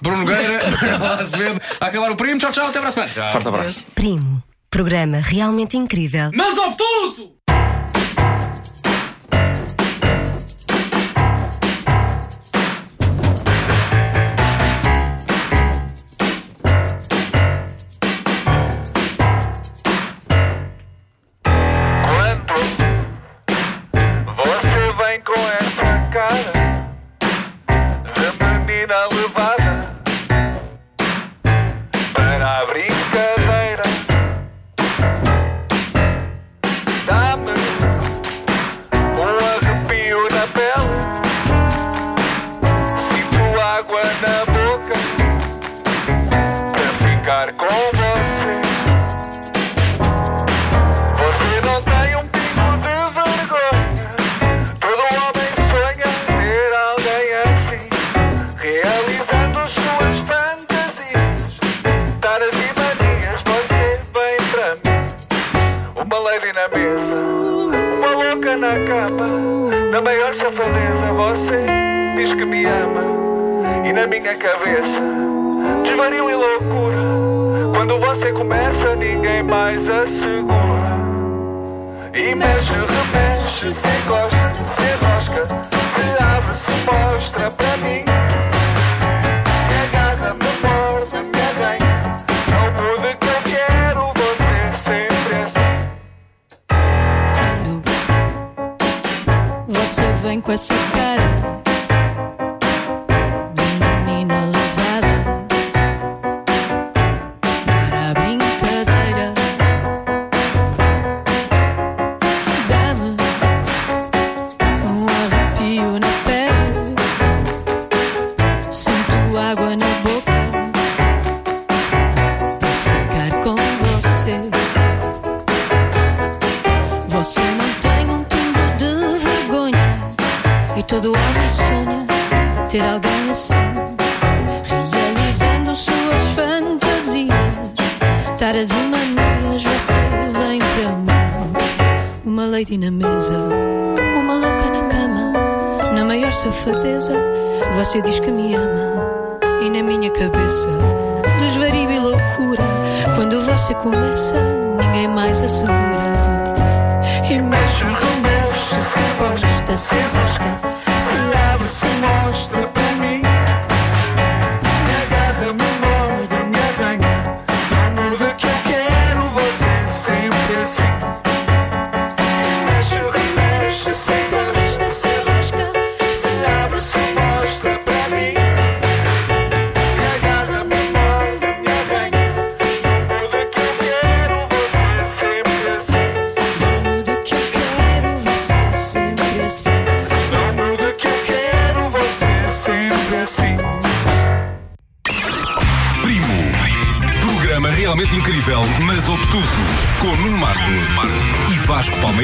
Bruno Nogueira, Manuela Azevedo, a acabar o primo. Tchau, tchau, até para a semana. Forte abraço. Primo. Programa realmente incrível. Mas obtuso! Você vem com essa cara de menina levada Todo homem sonha ter alguém assim Realizando suas fantasias. Taras e manias Você vem para mim. Uma lady na mesa Uma louca na cama. Na maior safadeza Você diz que me ama. E na minha cabeça Desvario e loucura Quando você começa Ninguém mais assegura. E mexe, remexe, se gosta, se rasca, Com